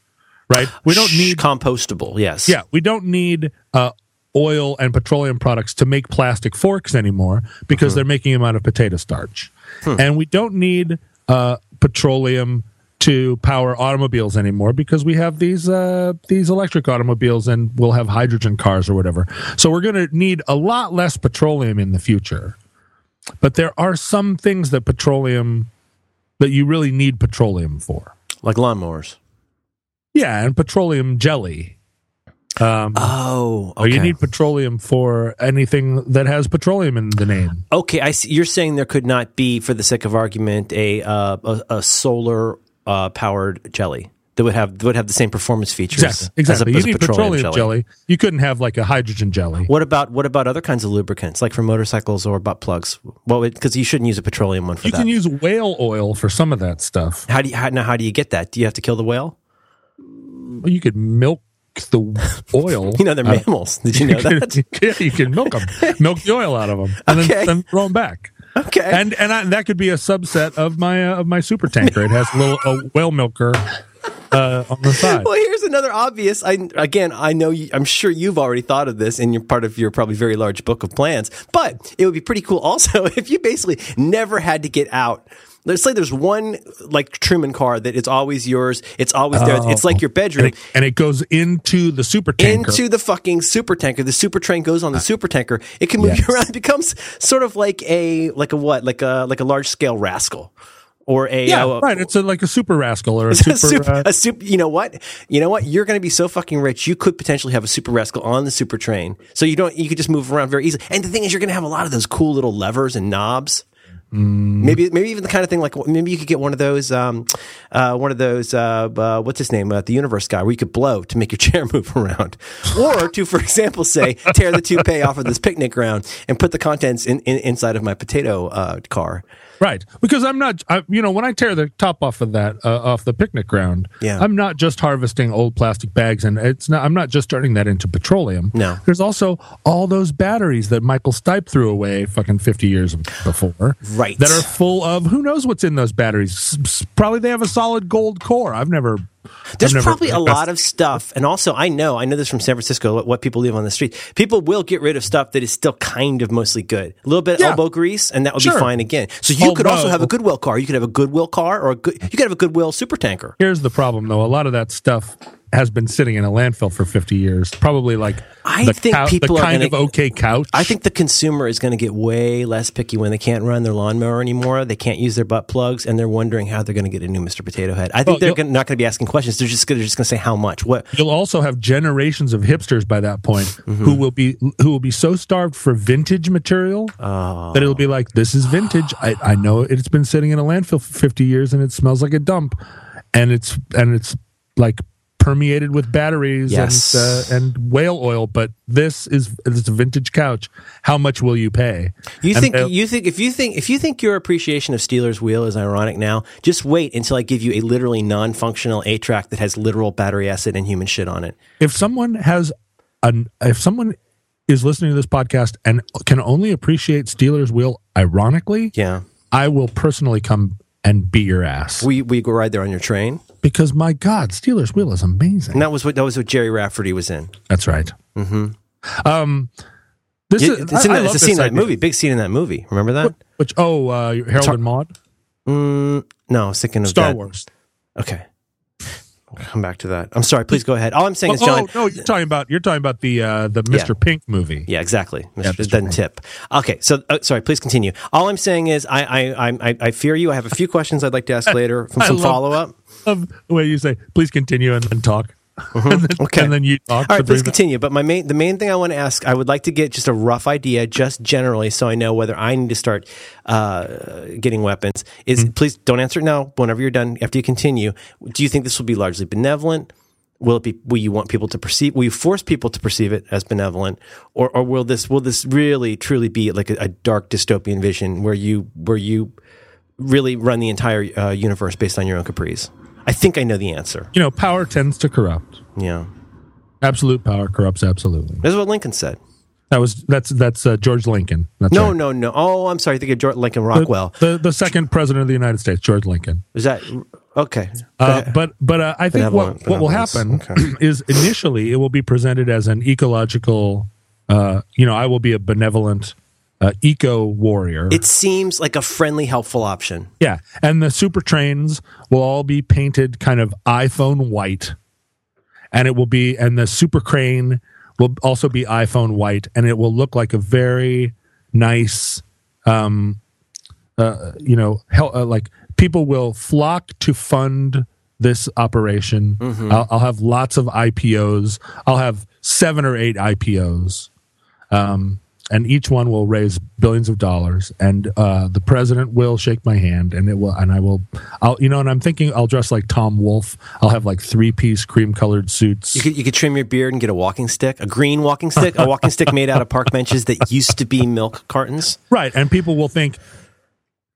Right? We don't need compostable. Yes. Yeah, we don't need uh, oil and petroleum products to make plastic forks anymore because mm-hmm. they're making them out of potato starch, hmm. and we don't need uh, petroleum to power automobiles anymore because we have these uh, these electric automobiles and we'll have hydrogen cars or whatever. So we're going to need a lot less petroleum in the future. But there are some things that petroleum that you really need petroleum for, like lawnmowers. Yeah, and petroleum jelly. Um, oh, okay. you need petroleum for anything that has petroleum in the name. Okay, I see. You're saying there could not be, for the sake of argument, a uh, a, a solar uh, powered jelly that would have would have the same performance features. Exactly. exactly. A, you need petroleum, petroleum jelly. jelly. You couldn't have like a hydrogen jelly. What about what about other kinds of lubricants, like for motorcycles or butt plugs? Well, because you shouldn't use a petroleum one for you that. You can use whale oil for some of that stuff. How do you how, now? How do you get that? Do you have to kill the whale? Well, you could milk the oil. you know they're mammals. Did you know that? yeah, you can milk them, milk the oil out of them, and okay. then, then throw them back. Okay. And and I, that could be a subset of my uh, of my super tanker. It has a little a whale milker uh, on the side. Well, here's another obvious. I again, I know. You, I'm sure you've already thought of this in your part of your probably very large book of plans. But it would be pretty cool also if you basically never had to get out let's say there's one like Truman car that it's always yours. It's always there. Oh. It's like your bedroom, and it, and it, goes into the super tanker. Into the fucking super tanker. The super train goes on the uh, super tanker. It can move yes. you around. It becomes sort of like a like a what like a like a large scale rascal or a yeah, uh, right. It's a, like a super rascal or a super, a super, uh, a super. You know what? You know what? You're going to be so fucking rich. You could potentially have a super rascal on the super train, so you don't. You could just move around very easily. And the thing is, you're going to have a lot of those cool little levers and knobs. Mm. Maybe, maybe even the kind of thing like maybe you could get one of those, um, uh, one of those, uh, uh, what's his name, uh, the universe guy, where you could blow to make your chair move around, or to, for example, say tear the toupee off of this picnic ground and put the contents in, in inside of my potato uh, car. Right, because I'm not, I, you know, when I tear the top off of that uh, off the picnic ground, yeah. I'm not just harvesting old plastic bags, and it's not. I'm not just turning that into petroleum. No, there's also all those batteries that Michael Stipe threw away fucking 50 years before, right? That are full of who knows what's in those batteries. Probably they have a solid gold core. I've never There's never, probably a lot of stuff, and also I know I know this from San Francisco. What, what, people leave on the street, people will get rid of stuff that is still kind of mostly good. A little bit yeah. elbow grease, and that would sure. be fine again. So you could also have a Goodwill car. You could have a Goodwill car, or a good, you could have a Goodwill super tanker. Here's the problem, though. A lot of that stuff has been sitting in a landfill for 50 years. Probably like I the think people the kind gonna, of okay couch. I think the consumer is going to get way less picky when they can't run their lawnmower anymore. They can't use their butt plugs, and they're wondering how they're going to get a new Mr. Potato Head. I think they're gonna, not going to be asking questions. They're just going to just going to say how much. What you'll also have generations of hipsters by that point mm-hmm. who will be who will be so starved for vintage material oh. that it'll be like this is vintage. I, I know it's been sitting in a landfill for 50 years and it smells like a dump, and it's and it's like permeated with batteries yes. and uh, and whale oil. But this is a vintage couch. How much will you pay? You and think you think if you think if you think your appreciation of Stealers Wheel is ironic now, just wait until I give you a literally non-functional eight track that has literal battery acid and human shit on it. If someone has an if someone is listening to this podcast and can only appreciate Stealers Wheel ironically, yeah, I will personally come and beat your ass. We we go ride there on your train because my God, Stealers Wheel is amazing. And that was what that was what Gerry Rafferty was in. That's right. Mm-hmm. Um, this is, it's, in it's a scene in that movie. Big scene in that movie. Remember that? Which, oh, uh, Harold Tar- and Maude. Mm, no, I was thinking of Star that. Wars. Okay. I'll come back to that. I'm sorry. Please go ahead. All I'm saying oh, is, John. Oh no, you're talking about you're talking about the uh, the Mr. Yeah. Pink movie. Yeah, exactly. Mr. Yeah, Mr. doesn't tip. Okay, so uh, sorry. Please continue. All I'm saying is, I I, I I fear you. I have a few questions I'd like to ask later from some follow up. Of the way you say, please continue and then talk. Mm-hmm. and then, okay. And then you talk. All right, please continue. But my main, the main thing I want to ask, I would like to get just a rough idea, just generally, so I know whether I need to start uh, getting weapons. Is mm-hmm. please don't answer it now. Whenever you're done, after you continue, do you think this will be largely benevolent? Will it be? Will you want people to perceive? Will you force people to perceive it as benevolent, or, or will this will this really truly be like a, a dark dystopian vision where you where you really run the entire uh, universe based on your own caprice? I think I know the answer. You know, power tends to corrupt. Yeah. Absolute power corrupts absolutely. This is what Lincoln said. That was that's that's uh, George Lincoln. That's no, right. no, no. Oh, I'm sorry. I think of George Lincoln Rockwell. The, the, the second president of the United States, George Lincoln. Is that okay? Uh, but but uh, I think what what will happen okay. is initially it will be presented as an ecological. Uh, you know, I will be a benevolent uh, eco warrior. It seems like a friendly, helpful option. Yeah, and the super trains will all be painted kind of iPhone white, and it will be, and the super crane will also be iPhone white, and it will look like a very nice, um, uh, you know, hel- uh, like people will flock to fund this operation. Mm-hmm. I'll, I'll, have lots of IPOs. I'll have seven or eight IPOs. Um, and each one will raise billions of dollars. And uh, the president will shake my hand and it will and i will i'll you know and i'm thinking i'll dress like tom wolfe. I'll have like three piece cream colored suits. You could, you could trim your beard and get a walking stick a green walking stick a walking stick made out of park benches that used to be milk cartons. Right. And people will think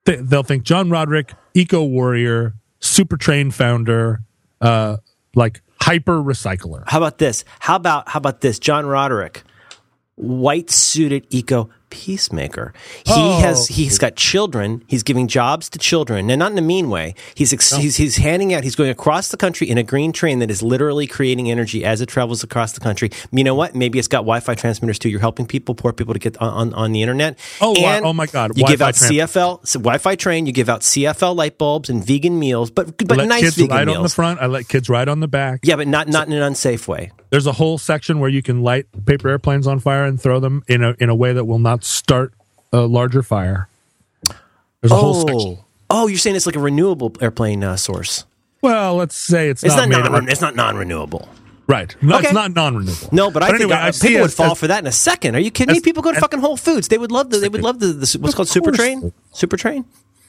they'll think john roderick eco warrior super train founder uh like hyper recycler. How about this? How about how about this? John roderick white suited eco peacemaker. He oh. has he's got children. He's giving jobs to children, and not in a mean way. He's ex- he's he's handing out. He's going across the country in a green train that is literally creating energy as it travels across the country. You know what? Maybe it's got Wi-Fi transmitters too. You're helping people, poor people, to get on on, on the internet. Oh, and oh my God! You Wi-Fi give out trans- CFL so Wi-Fi train. You give out CFL light bulbs and vegan meals, but but let nice kids vegan ride meals. on the front. I let kids ride on the back. Yeah, but not not in an unsafe way. There's a whole section where you can light paper airplanes on fire and throw them in a in a way that will not start a larger fire. There's a oh. whole section. Oh, you're saying it's like a renewable airplane uh, source? Well, let's say it's, it's not, not non- it's not non-renewable. Right. No, okay. It's not non-renewable. No, but, but I anyway, think I people would fall as, for that in a second. Are you kidding as, me? People go to as, fucking Whole Foods. They would love the. They would love the. the what's called Super Train. Super Train.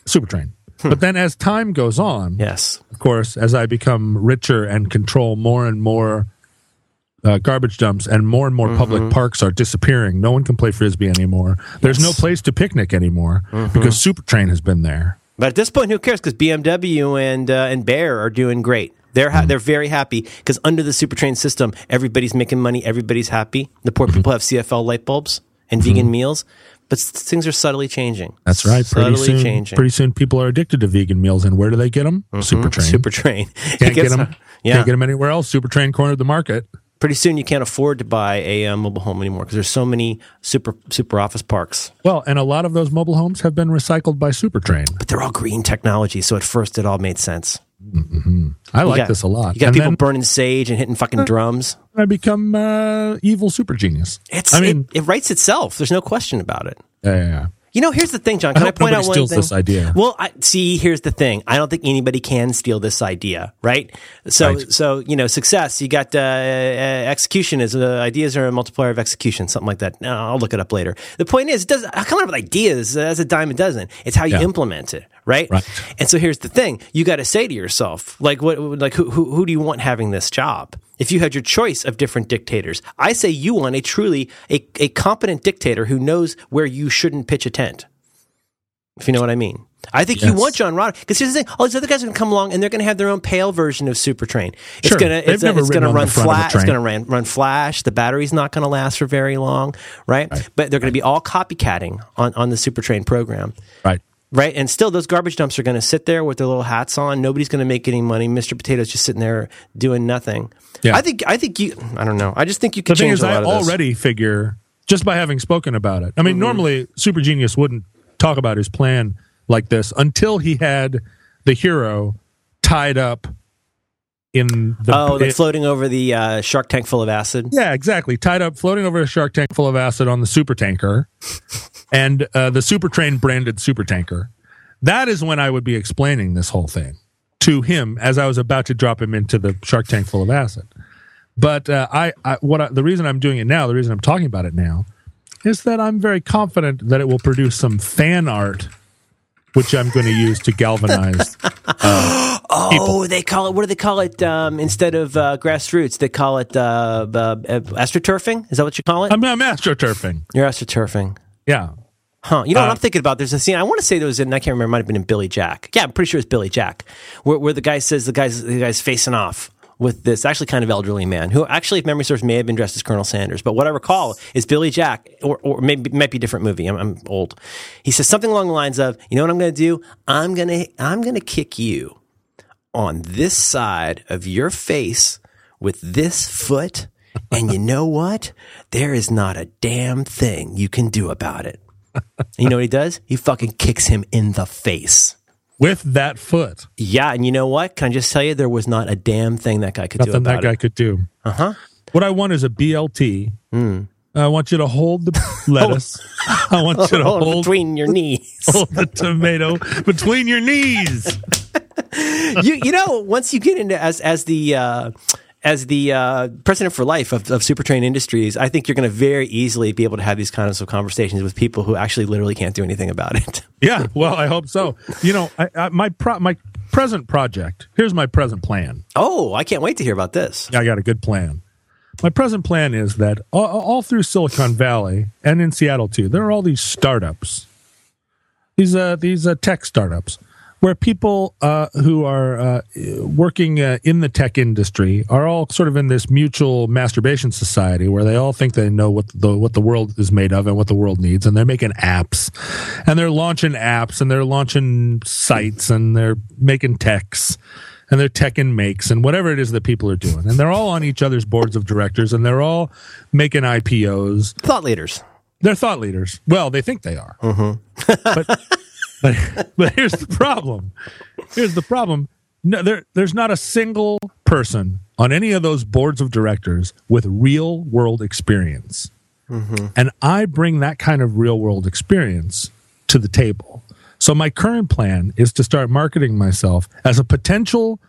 Super Train. Hmm. But then, as time goes on, yes, of course, as I become richer and control more and more uh, garbage dumps and more and more mm-hmm. public parks are disappearing. No one can play frisbee anymore. There's yes. no place to picnic anymore mm-hmm. because Supertrain has been there. But at this point, who cares? Because BMW and uh, and Bear are doing great. They're ha- mm. they're very happy because under the Supertrain system, everybody's making money. Everybody's happy. The poor mm-hmm. people have CFL light bulbs and vegan mm-hmm. meals. but things are subtly changing. That's right. Subtly pretty soon, changing. Pretty soon, people are addicted to vegan meals, and where do they get them? Mm-hmm. Super Train. Can't get them. Yeah. Can't get them anywhere else. Supertrain cornered the market. Pretty soon, you can't afford to buy a uh, mobile home anymore because there's so many super super office parks. Well, and a lot of those mobile homes have been recycled by Supertrain, but they're all green technology. So at first, it all made sense. Mm-hmm. I you like got, this a lot. You got and people burning sage and hitting fucking uh, drums. I become uh, evil super genius. It's. I mean, it, it, writes itself. There's no question about it. Yeah, yeah, yeah. You know, here's the thing, John. Can I, I point out one steals thing? this idea. Well, I, see, here's the thing. I don't think anybody can steal this idea, right? So, right. so you know, success. You got uh, uh, execution is uh, ideas are a multiplier of execution, something like that. No, I'll look it up later. The point is, it does I come up with ideas as a dime a dozen. It's how you yeah. implement it, right? right? And so here's the thing: you got to say to yourself, like, what, like, who, who, who do you want having this job? If you had your choice of different dictators. I say you want a truly a, a competent dictator who knows where you shouldn't pitch a tent. If you know what I mean. I think yes. you want John Roderick because here's the thing: all these other guys are going to come along and they're going to have their own pale version of Supertrain. It's sure. going to it's, it's going to run flat. It's going to run, run flash. The battery's not going to last for very long, right? right. But they're going to be all copycatting on on the Supertrain program, right? Right, and still those garbage dumps are going to sit there with their little hats on. Nobody's going to make any money. Mr. Potato's just sitting there doing nothing. Yeah. I think I think you. I don't know. I just think you can. The thing is, I already figure just by having spoken about it. I mean, mm-hmm. normally Super Genius wouldn't talk about his plan like this until he had the hero tied up in the oh, the floating over the uh, shark tank full of acid. Yeah, exactly. Tied up, floating over a shark tank full of acid on the super tanker, and uh, the Supertrain branded super tanker. That is when I would be explaining this whole thing to him as I was about to drop him into the shark tank full of acid. But uh, I, I, what I, the reason I'm doing it now, the reason I'm talking about it now, is that I'm very confident that it will produce some fan art which I'm going to use to galvanize. Uh, oh, people. they call it. What do they call it? Um, instead of uh, grassroots, they call it uh, uh, astroturfing. Is that what you call it? I'm, I'm astroturfing. You're astroturfing. Yeah. Huh. You know what I'm uh, thinking about? There's a scene. I want to say there was in. I can't remember. It might have been in Billy Jack. Yeah, I'm pretty sure it's Billy Jack, where, where the guy says the guy's the guy's facing off with this actually kind of elderly man who actually, if memory serves, may have been dressed as Colonel Sanders. But what I recall is Billy Jack, or, or maybe might be a different movie. I'm, I'm old. He says something along the lines of, "You know what I'm going to do? I'm going to I'm going to kick you on this side of your face with this foot." And you know what? There is not a damn thing you can do about it. And you know what he does? He fucking kicks him in the face with that foot. Yeah, and you know what? Can I just tell you, there was not a damn thing that guy could Nothing do about that guy it. could do. Uh huh. What I want is a BLT. Mm. I want you to hold the lettuce. I want you to hold, hold between your knees. hold the tomato between your knees. you you know once you get into as as the uh, as the uh, president for life of, of Supertrain Industries, I think you're going to very easily be able to have these kinds of conversations with people who actually literally can't do anything about it. yeah, well, I hope so. You know, I, I, my pro- my present project. Here's my present plan. Oh, I can't wait to hear about this. Yeah, I got a good plan. My present plan is that all, all through Silicon Valley and in Seattle too, there are all these startups. These uh, these uh, tech startups where people uh, who are uh, working uh, in the tech industry are all sort of in this mutual masturbation society where they all think they know what the what the world is made of and what the world needs, and they're making apps, and they're launching apps, and they're launching sites, and they're making techs. And they're tech and makes and whatever it is that people are doing. And they're all on each other's boards of directors and they're all making IPOs. Thought leaders. They're thought leaders. Well, they think they are. Mm-hmm. but but, but here's the problem. Here's the problem. No, there, there's not a single person on any of those boards of directors with real world experience. Mm-hmm. And I bring that kind of real world experience to the table. So my current plan is to start marketing myself as a potential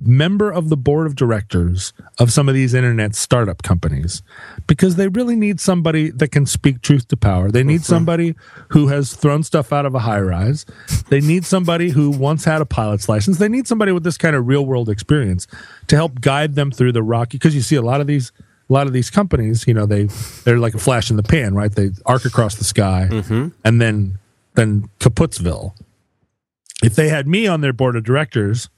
member of the board of directors of some of these internet startup companies because they really need somebody that can speak truth to power. They need mm-hmm. somebody who has thrown stuff out of a high rise. They need somebody who once had a pilot's license. They need somebody with this kind of real world experience to help guide them through the rocky because you see a lot of these a lot of these companies, you know, they they're like a flash in the pan, right? They arc across the sky mm-hmm. and then then Kaputsville. If they had me on their board of directors,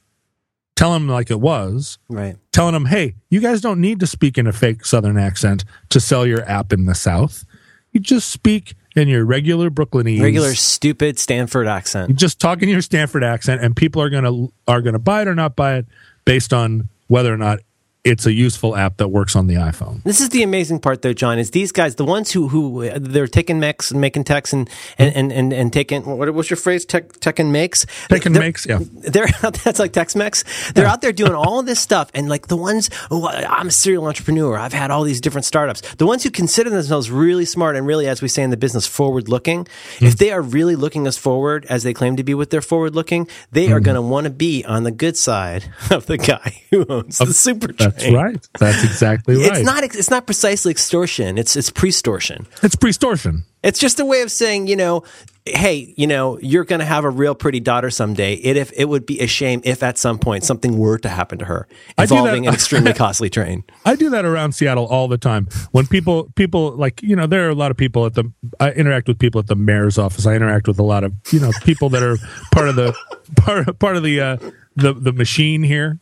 telling them like it was, right? Telling them, hey, you guys don't need to speak in a fake Southern accent to sell your app in the South. You just speak in your regular Brooklynese, regular stupid Stanford accent. Just talk in your Stanford accent, and people are gonna are gonna buy it or not buy it based on whether or not it's a useful app that works on the iPhone. This is the amazing part, though, John. Is these guys the ones who who they're taking mechs and making techs and and and and, and taking what was your phrase? Tech tech and makes. Tech and makes. Yeah. They're that's like Tex Mex. They're yeah. out there doing all this stuff, and like the ones. Oh, I'm a serial entrepreneur. I've had all these different startups. The ones who consider themselves really smart and really, as we say in the business, forward looking. Mm. If they are really looking us forward, as they claim to be with their forward looking, they mm. are going to want to be on the good side of the guy who owns the super. That's right. That's exactly right. It's not. It's not precisely extortion. It's it's prestortion. It's prestortion. It's just a way of saying, you know, hey, you know, you're going to have a real pretty daughter someday. It if it would be a shame if at some point something were to happen to her involving an extremely costly train. I do that around Seattle all the time. When people people like, you know, there are a lot of people at the I interact with people at the mayor's office. I interact with a lot of, you know, people that are part of the part part of the uh the the machine here.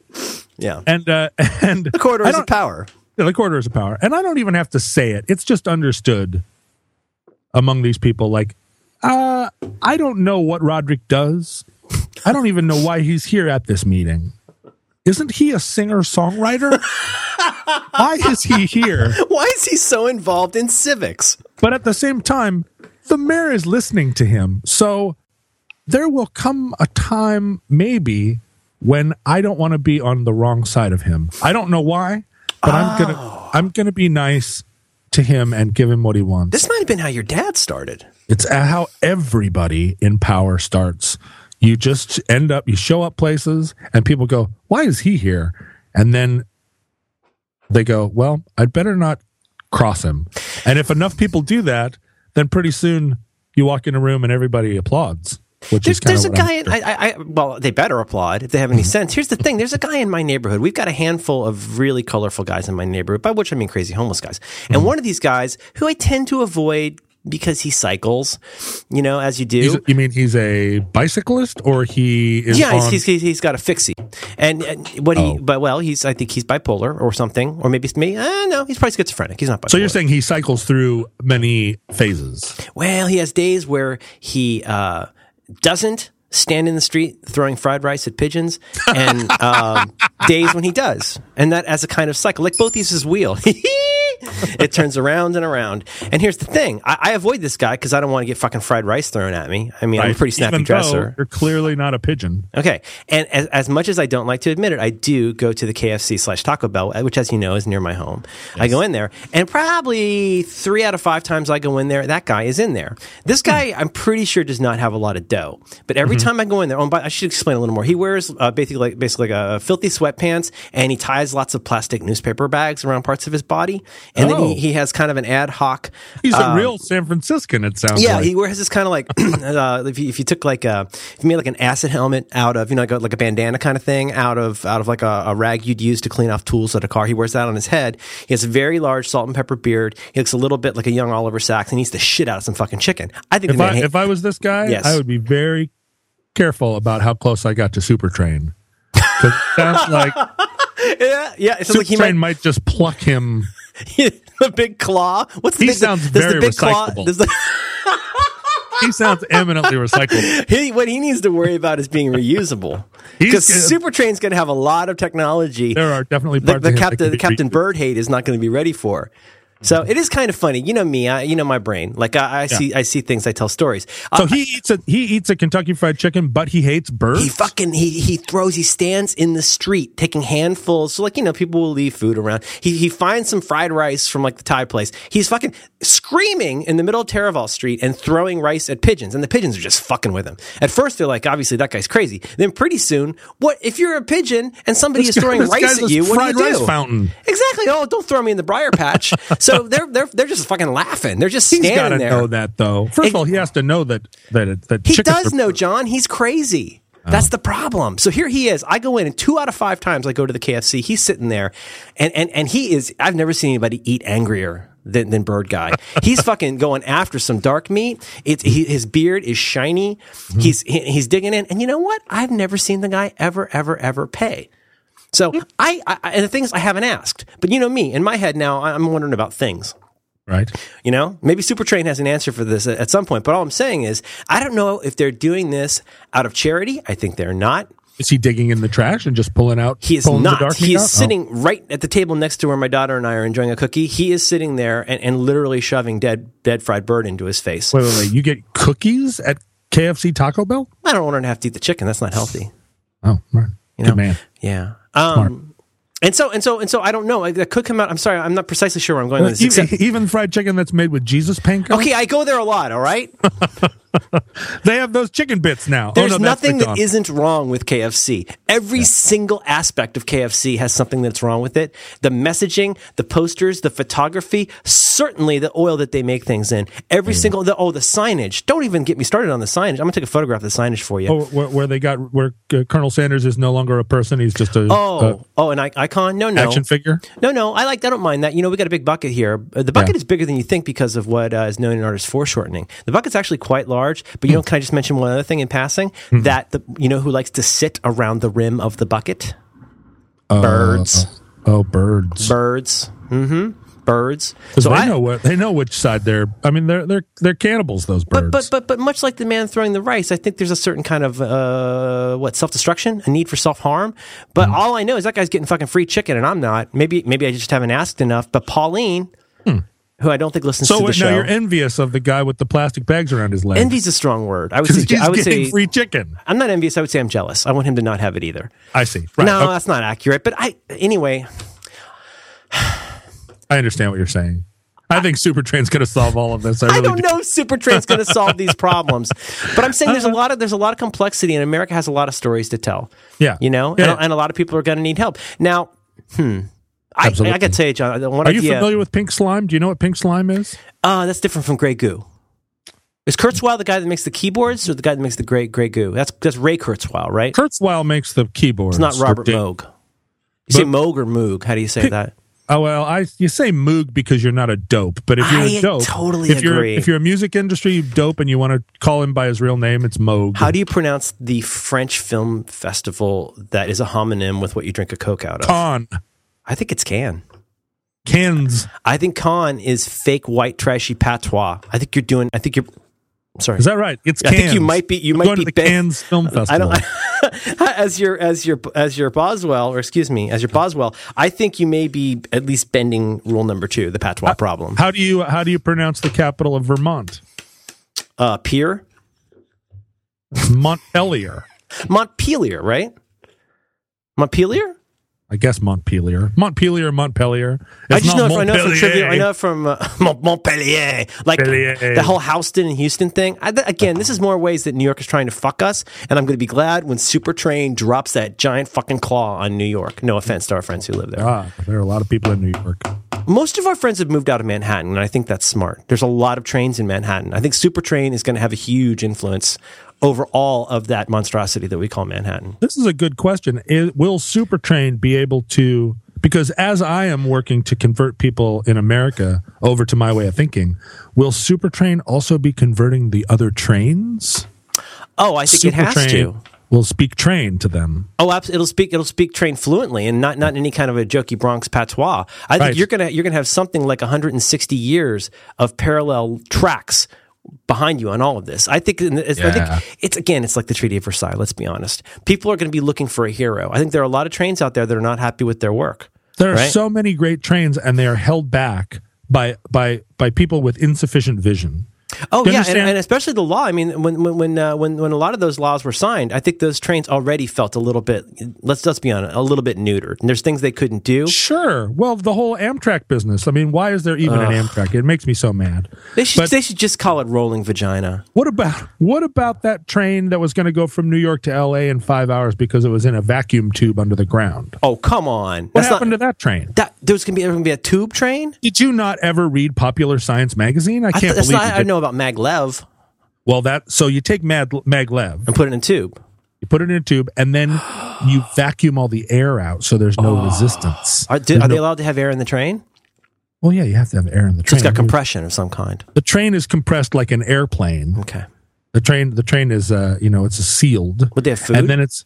Yeah. And uh, and the corridors of power. Yeah, the corridors of power. And I don't even have to say it. It's just understood among these people. Like, uh, I don't know what Roderick does. I don't even know why he's here at this meeting. Isn't he a singer songwriter? why is he here? Why is he so involved in civics? But at the same time, the mayor is listening to him. So there will come a time, maybe, when I don't want to be on the wrong side of him. I don't know why, but oh. I'm gonna oh. I'm gonna be nice to him and give him what he wants. This might have been how your dad started. It's how everybody in power starts. You just end up, you show up places, and people go, "Why is he here?" And then they go, "Well, I'd better not cross him." And if enough people do that, then pretty soon you walk in a room and everybody applauds. Which there's, there's a guy in, I, I, well, they better applaud if they have any sense. Here's the thing. There's a guy in my neighborhood. We've got a handful of really colorful guys in my neighborhood, by which I mean crazy homeless guys. And mm-hmm. one of these guys who I tend to avoid because he cycles, you know, as you do. He's, you mean he's a bicyclist or he is? Yeah, on... he's, he's, he's got a fixie, and, and what he, oh. but well, he's I think he's bipolar or something, or maybe me. Uh, no, he's probably schizophrenic. He's not bipolar. So you're saying he cycles through many phases? Well, he has days where he uh, doesn't stand in the street throwing fried rice at pigeons, and um, days when he does, and that as a kind of cycle. Like both uses wheel. it turns around and around. And here's the thing: I, I avoid this guy because I don't want to get fucking fried rice thrown at me. I mean, right. I'm a pretty snappy Even dresser. You're clearly not a pigeon. Okay, and as, as, much as I don't like to admit it, I do go to the KFC slash Taco Bell, which, as you know, is near my home. Yes. I go in there, and probably three out of five times I go in there, that guy is in there. This guy, I'm pretty sure, does not have a lot of dough. But every mm-hmm. time I go in there, oh, I should explain a little more. He wears uh, basically like basically like a filthy sweatpants, and he ties lots of plastic newspaper bags around parts of his body, and oh. then he, he has kind of an ad hoc. He's um, a real San Franciscan. It sounds. Like Yeah, like. he wears this kind of like uh, if, you, if you took like a if you made like an acid helmet out of you know like a, like a bandana kind of thing out of out of like a, a, rag you'd use to clean off tools at a car. He wears that on his head. He has a very large salt and pepper beard. He looks a little bit like a young Oliver Sacks and he eats the shit out of some fucking chicken. I think if I, if I was this guy, yes. I would be very careful about how close I got to Super Train. Sounds like yeah, yeah. Super like he Train might, might just pluck him the big claw. What's the he big, sounds the, very the big recyclable. Claw, the, he sounds eminently recyclable. He, what he needs to worry about is being reusable. Because Super Train's going to have a lot of technology. There are definitely parts the, the, Captain, the Captain Bird hate is not going to be ready for. So it is kind of funny. You know me. I, you know my brain. Like I, I yeah. see, I see things. I tell stories. So uh, he eats a he eats a Kentucky Fried Chicken, but he hates birds. He fucking he he throws. He stands in the street taking handfuls. So like you know people will leave food around. He he finds some fried rice from like the Thai place. He's fucking screaming in the middle of Taraval Street and throwing rice at pigeons, and the pigeons are just fucking with him. At first they're like, obviously that guy's crazy. Then pretty soon, what if you're a pigeon and somebody this is throwing guy, rice at you? What do you do? Fountain. Exactly. Oh, don't throw me in the briar patch. so they're they're they're just fucking laughing. They're just standing He's gotta there. Know that though. First it, of all, he has to know that that that he does know. John, he's crazy. That's oh. the problem. So here he is. I go in and two out of five times I go to the KFC. He's sitting there and, and, and he is, I've never seen anybody eat angrier than, than Bird Guy. He's fucking going after some dark meat. It's, he, his beard is shiny. Mm-hmm. He's, he, he's digging in. And you know what? I've never seen the guy ever, ever, ever pay. So I, I, and the things I haven't asked, but you know me in my head now, I'm wondering about things. Right. You know, maybe Supertrain has an answer for this at some point. But all I'm saying is, I don't know if they're doing this out of charity. I think they're not. Is he digging in the trash and just pulling out? He is not. He is out? Oh. sitting oh. right at the table next to where my daughter and I are enjoying a cookie. He is sitting there and, and literally shoving dead dead fried bird into his face. Wait, wait, wait! You get cookies at KFC Taco Bell? I don't want her to have to eat the chicken. That's not healthy. Oh, right. You know? Good man. Yeah. Um, and so and so and so I don't know. That could come out. I'm sorry, I'm not precisely sure where I'm going with this. Even, even fried chicken that's made with Jesus panko. Okay, I go there a lot. All right. they have those chicken bits now. Oh, There's oh, no, nothing that isn't wrong with KFC. Every yeah. single aspect of KFC has something that's wrong with it. The messaging, the posters, the photography, certainly the oil that they make things in. Every mm. single the oh the signage. Don't even get me started on the signage. I'm gonna take a photograph of the signage for you. Oh, where, where they got where uh, Colonel Sanders is no longer a person. He's just a oh oh an icon. No no action figure. No no. I like. I don't mind that. You know we got a big bucket here. Uh, the bucket yeah. is bigger than you think because of what uh, is known in art as foreshortening. The bucket's actually quite large large. But you know, can I just mention one other thing in passing? Mm-hmm. That the you know who likes to sit around the rim of the bucket? Uh, birds. oh, birds. Birds. Mm-hmm birds. So they I, know what they know which side they're. I mean, they're they're they're cannibals. Those birds. But but but, but much like the man throwing the rice, I think there's a certain kind of uh, what self destruction, a need for self harm. But mm. all I know is that guy's getting fucking free chicken, and I'm not. Maybe maybe I just haven't asked enough. But Pauline. Hmm who I don't think listens so to the show. So now you're envious of the guy with the plastic bags around his legs. Envy's a strong word. I would say. I would say free chicken. I'm not envious. I would say I'm jealous. I want him to not have it either. I see. Right. No, okay. that's not accurate. But I anyway. I understand what you're saying. I think Supertrain's going to solve all of this. I, really I don't do. know if Supertrain's going to solve these problems, but I'm saying there's a lot of there's a lot of complexity, and America has a lot of stories to tell. Yeah, you know, yeah. And, and, a lot of people are going to need help. Now, hmm, I, I, got to tell you, John. One Are idea, you familiar with pink slime? Do you know what pink slime is? Uh, that's different from gray goo. Is Kurzweil the guy that makes the keyboards, or the guy that makes the gray gray goo? That's that's Ray Kurzweil, right? Kurzweil makes the keyboards. It's not Robert Moog. You but, say Moog or Moog? How do you say that? Oh well, I you say Moog because you're not a dope, but if you're I a dope, totally if agree. you're if you're a music industry dope and you want to call him by his real name, it's Moog. How do you pronounce the French film festival that is a homonym with what you drink a Coke out of? Con. I think it's Can. Cans. I think con is fake white trashy patois. I think you're doing. I think you're. Sorry, is that right? It's. Cans. I think you might be. You I'm might going be to the Cannes Film Festival. I don't. as your as your as your Boswell, or excuse me, as your Boswell, I think you may be at least bending rule number two, the patois how, problem. How do you how do you pronounce the capital of Vermont? Uh, Pier. Montpelier. Montpelier, right? Montpelier. I guess Montpelier, Montpelier, Montpelier. It's I just know, I know from trivia. I know from uh, Montpelier, like Montpellier. the whole Houston and Houston thing. I, again, this is more ways that New York is trying to fuck us, and I'm going to be glad when Supertrain drops that giant fucking claw on New York. No offense to our friends who live there. Ah, there are a lot of people in New York. Most of our friends have moved out of Manhattan, and I think that's smart. There's a lot of trains in Manhattan. I think Supertrain is going to have a huge influence over all of that monstrosity that we call Manhattan? This is a good question. will Supertrain be able to? Because as I am working to convert people in America over to my way of thinking, will Supertrain also be converting the other trains? Oh, I think Supertrain it has to. Will speak train to them. Oh, it'll speak. It'll speak train fluently, and not not in any kind of a jokey Bronx patois. I think right. you're gonna you're gonna have something like 160 years of parallel tracks behind you on all of this. I think, yeah. I think it's again, it's like the Treaty of Versailles. Let's be honest. People are going to be looking for a hero. I think there are a lot of trains out there that are not happy with their work. There are right? so many great trains, and they are held back by by by people with insufficient vision. Oh yeah, and, and, especially the law. I mean, when when uh, when when a lot of those laws were signed, I think those trains already felt a little bit. Let's just be honest, a little bit neutered. And there's things they couldn't do. Sure. Well, the whole Amtrak business. I mean, why is there even uh, an Amtrak? It makes me so mad. They should but they should just call it rolling vagina. What about what about that train that was going to go from New York to L.A. in five hours because it was in a vacuum tube under the ground? Oh come on! What That's happened not, to that train? That there was going to be going to be a tube train. Did you not ever read Popular Science magazine? I can't believe not, I know about maglev. Well, that so you take mag, maglev and put it in a tube. You put it in a tube, and then you vacuum all the air out, so there's no oh. resistance. Are, do, are no, they allowed to have air in the train? Well, yeah, you have to have air in the train. So it's got compression of some kind. The train is compressed like an airplane. Okay. The train, the train is, uh, you know, it's a sealed. Would they have food? And then it's,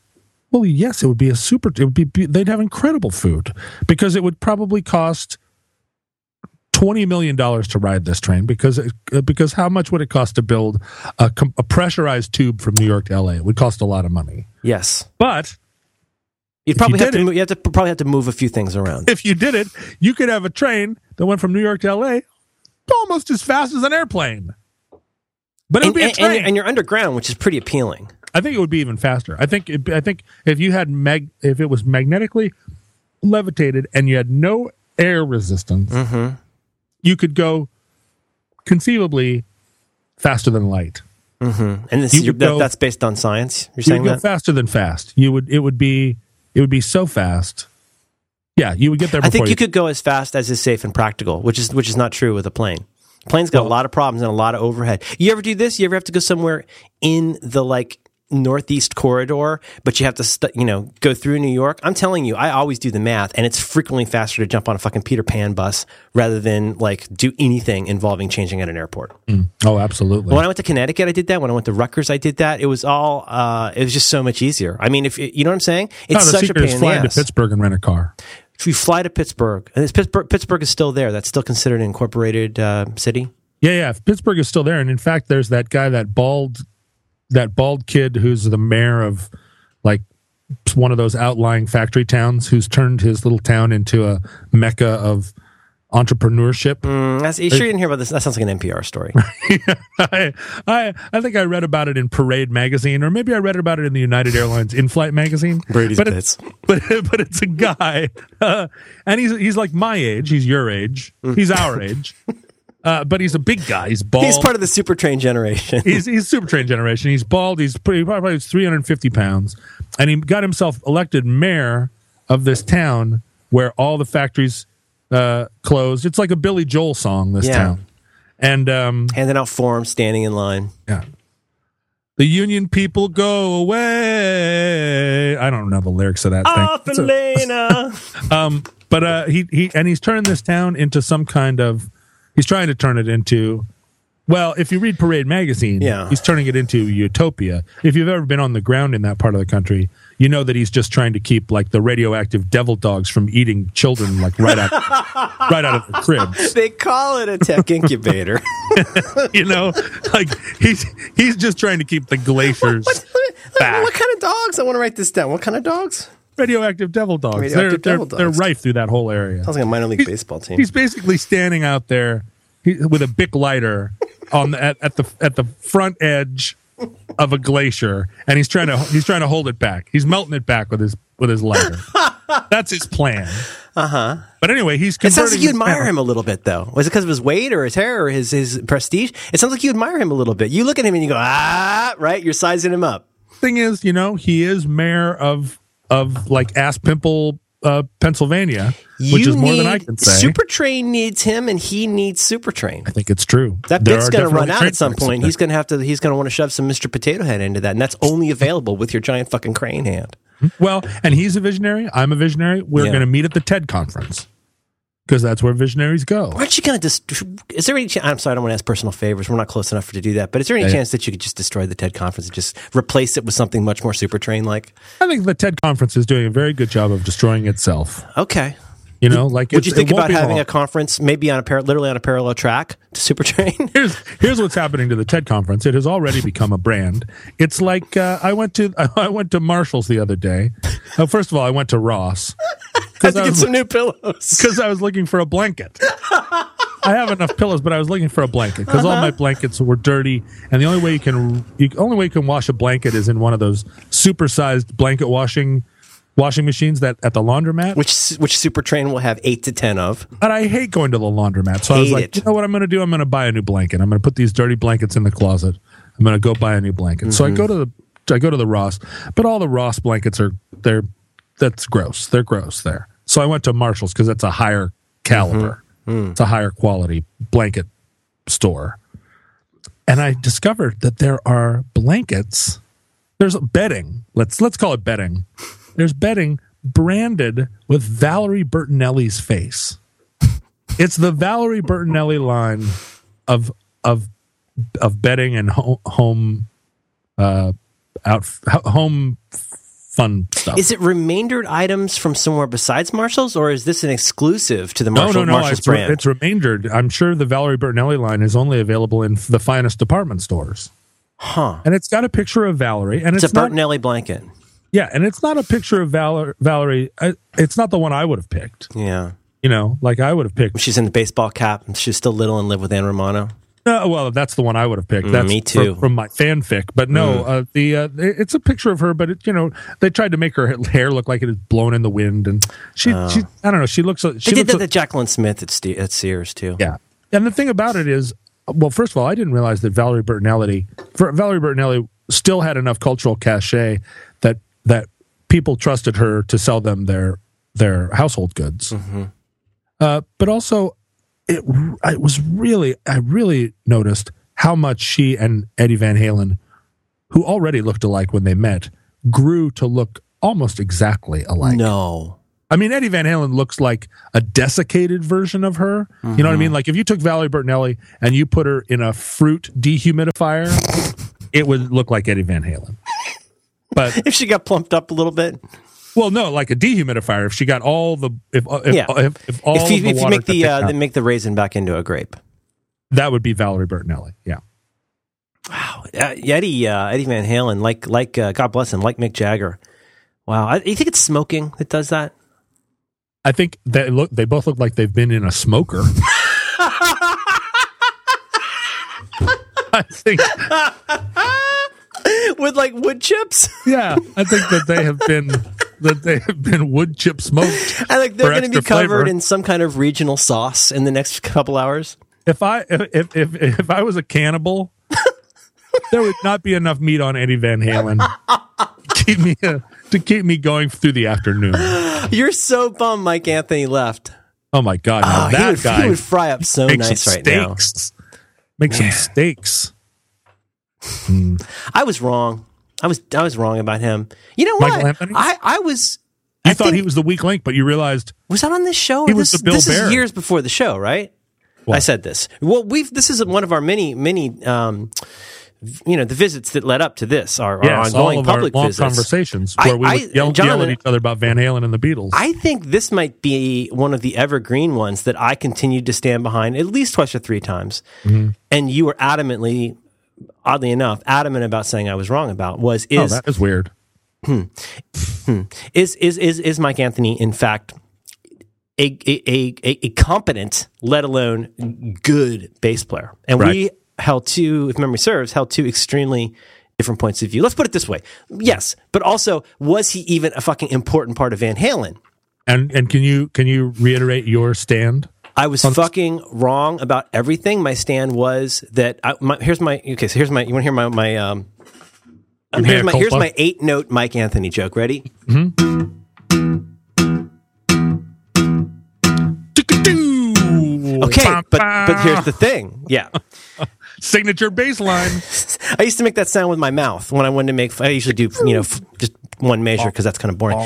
well, yes, it would be a super. It would be. They'd have incredible food because it would probably cost twenty million dollars to ride this train because uh, because how much would it cost to build a, a pressurized tube from New York to L.A.? It would cost a lot of money. Yes, but You'd probably you have to. It, move, you have to probably have to move a few things around. If you did it, you could have a train that went from New York to L.A. almost as fast as an airplane. But it would and, be a train, and, and, you're underground, which is pretty appealing. I think it would be even faster. I think. It, I think if you had mag, if it was magnetically levitated and you had no air resistance, mm-hmm. You could go conceivably faster than light. Mm-hmm. And this, that, go, that's based on science. You're saying you that faster than fast. You would. It would be. It would be so fast. Yeah, you would get there. I think you, you could go as fast as is safe and practical, which is which is not true with a plane. Plane's got well, a lot of problems and a lot of overhead. You ever do this? You ever have to go somewhere in the like northeast corridor, but you have to, st- you know, go through New York. I'm telling you, I always do the math, and it's frequently faster to jump on a fucking Peter Pan bus rather than like do anything involving changing at an airport. Mm. Oh, absolutely. When I went to Connecticut, I did that. When I went to Rutgers, I did that. It was all, uh, it was just so much easier. I mean, if you know what I'm saying, it's no, such a pain in the to Pittsburgh and rent a car. If you fly to Pittsburgh, and Pittsburgh, Pittsburgh is still there. That's still considered an incorporated uh, city. Yeah, yeah. Pittsburgh is still there, and in fact, there's that guy, that bald that bald kid who's the mayor of like one of those outlying factory towns who's turned his little town into a mecca of entrepreneurship. Mm, that's, you sure you didn't hear about this? That sounds like an NPR story. I, I, I think I read about it in Parade magazine, or maybe I read about it in the United Airlines in-flight magazine. Brady's but bits. It's, but but it's a guy, uh, and he's he's like my age. He's your age. He's our age. Uh, but he's a big guy. He's bald. He's part of the super train generation. he's he's super train generation. He's bald. He's pretty probably 350 pounds, and he got himself elected mayor of this town where all the factories uh, closed. It's like a Billy Joel song. This yeah. town, and um, handing out forms, standing in line. Yeah. The Union people go away. I don't know the lyrics of that Off thing. Elena. um, but uh, he he and he's turning this town into some kind of he's trying to turn it into well, if you read Parade magazine, yeah. he's turning it into utopia. If you've ever been on the ground in that part of the country, you know that he's just trying to keep like the radioactive devil dogs from eating children like right out right out of the cribs. They call it a tech incubator. you know, like he's he's just trying to keep the glaciers what, what. What kind of dogs? I want to write this down. What kind of dogs? Radioactive devil dogs. Radioactive they're, devil they're, dogs. they're rife through that whole area. Sounds like a minor league he's, baseball team. He's basically standing out there with a Bic lighter on the, at, at the at the front edge of a glacier, and he's trying to he's trying to hold it back. He's melting it back with his with his lighter. That's his plan. Uh huh. But anyway, he's. It sounds like you admire him a little bit, though. Was it because of his weight or his hair or his his prestige? It sounds like you admire him a little bit. You look at him and you go, ah, right. You're sizing him up. Thing is, you know, he is mayor of of like ass pimple uh, Pennsylvania, which you is more than I can say. Supertrain needs him, and he needs Supertrain. I think it's true. That bit's going to run out at some point. He's going to have to. He's going to want to shove some Mr. Potato Head into that, and that's only available with your giant fucking crane hand. Well, and he's a visionary. I'm a visionary. We're yeah. going to meet at the TED conference because that's where visionaries go. Aren't you going to just? Is there any? Chance, I'm sorry, I don't want to ask personal favors. We're not close enough for to do that. But is there any yeah. chance that you could just destroy the TED conference and just replace it with something much more super train like? I think the TED conference is doing a very good job of destroying itself. Okay. You know, like would you think about having long. a conference, maybe on a par- literally on a parallel track to Super Train? here's here's what's happening to the TED conference. It has already become a brand. It's like uh, I went to I went to Marshalls the other day. Uh, first of all, I went to Ross. Had to get was, some new pillows because I was looking for a blanket. I have enough pillows, but I was looking for a blanket because uh-huh. all my blankets were dirty, and the only way you can you, only way you can wash a blanket is in one of those supersized blanket washing washing machines that at the laundromat, which which Super Train will have eight to ten of. And I hate going to the laundromat, so hate I was like, it. you know what I'm going to do? I'm going to buy a new blanket. I'm going to put these dirty blankets in the closet. I'm going to go buy a new blanket. Mm-hmm. So I mm-hmm. go to the I go to the Ross, but all the Ross blankets are they're that's gross. They're gross there. So I went to Marshalls because that's a higher caliber, mm-hmm. mm. it's a higher quality blanket store, and I discovered that there are blankets. There's bedding. Let's let's call it bedding there's bedding branded with Valerie Bertinelli's face. it's the Valerie Bertinelli line of of of bedding and home, home uh out home fun stuff. Is it remaindered items from somewhere besides Marshalls, or is this an exclusive to the Marshall, no, no, no, Marshalls it's, brand? It's remaindered. I'm sure the Valerie Bertinelli line is only available in the finest department stores. Huh. And it's got a picture of Valerie, and it's, it's a Bertinelli blanket. Yeah, and it's not a picture of Val- Valerie. It's not the one I would have picked. Yeah. You know, like I would have picked. She's in the baseball cap. She's still little and live with Ann Romano. No, well, that's the one I would have picked. Mm, that's me too. From, from my fanfic, but no, mm. uh, the uh, it's a picture of her, but it, you know they tried to make her hair look like it is blown in the wind, and she, oh. she I don't know, she looks. She they did that to Jaclyn Smith at, Ste- at Sears too. Yeah, and the thing about it is, well, first of all, I didn't realize that Valerie Bertinelli, Valerie Bertinelli, still had enough cultural cachet that that people trusted her to sell them their their household goods. Mm-hmm. Uh, but also, it it was really I really noticed how much she and Eddie Van Halen, who already looked alike when they met, grew to look almost exactly alike. No. I mean, Eddie Van Halen looks like a desiccated version of her. Mm-hmm. You know what I mean? Mm-hmm. Like if you took Valerie Bertinelli and you put her in a fruit dehumidifier, it would look like Eddie Van Halen. But if she got plumped up a little bit, well, no, like a dehumidifier. If she got all the if if, yeah. if, if all if you, if you make the uh, make the raisin back into a grape, that would be Valerie Bertinelli. Yeah. Wow, uh, Eddie uh, Eddie Van Halen, like like uh, God bless him, like Mick Jagger. Wow, I, you think it's smoking that does that? I think they look. They both look like they've been in a smoker. I think with like wood chips. yeah, I think that they have been that they have been wood chip smoked. I think they're going to be covered flavor. in some kind of regional sauce in the next couple hours. If I if if if I was a cannibal, there would not be enough meat on Eddie Van Halen to keep me uh, to keep me going through the afternoon. You're so bummed Mike Anthony left. Oh my god! Oh, that he would, guy he would fry up so nice right steaks. now. Make Man. some steaks. Mm. I was wrong. I was I was wrong about him. You know what? Michael Anthony? I I was. You I thought he was the weak link, but you realized was that on this show? He was the Bill this Bear. is years before the show, right? What? I said this. Well, we've this is one of our many many. Um, you know the visits that led up to this are, yes, ongoing public our long visits. conversations where I, we would yell, John, yell, at each other about Van Halen and the Beatles. I think this might be one of the evergreen ones that I continued to stand behind at least twice or three times, mm-hmm. and you were adamantly oddly enough, adamant about saying I was wrong about was oh, is oh, that is weird. Hmm, hmm, is is is is Mike Anthony in fact a a, a, a competent, let alone good bass player? And right. we held two, if memory serves, held two extremely different points of view. Let's put it this way: yes, but also was he even a fucking important part of Van Halen? And and can you can you reiterate your stand? I was fucking wrong about everything. My stand was that I, my, here's my okay. So here's my. You want to hear my my um. here's my here's my eight note Mike Anthony joke. Ready? Mm-hmm. Okay, but but here's the thing. Yeah. Signature bass line. I used to make that sound with my mouth when I wanted to make. I usually do you know just one measure because that's kind of boring.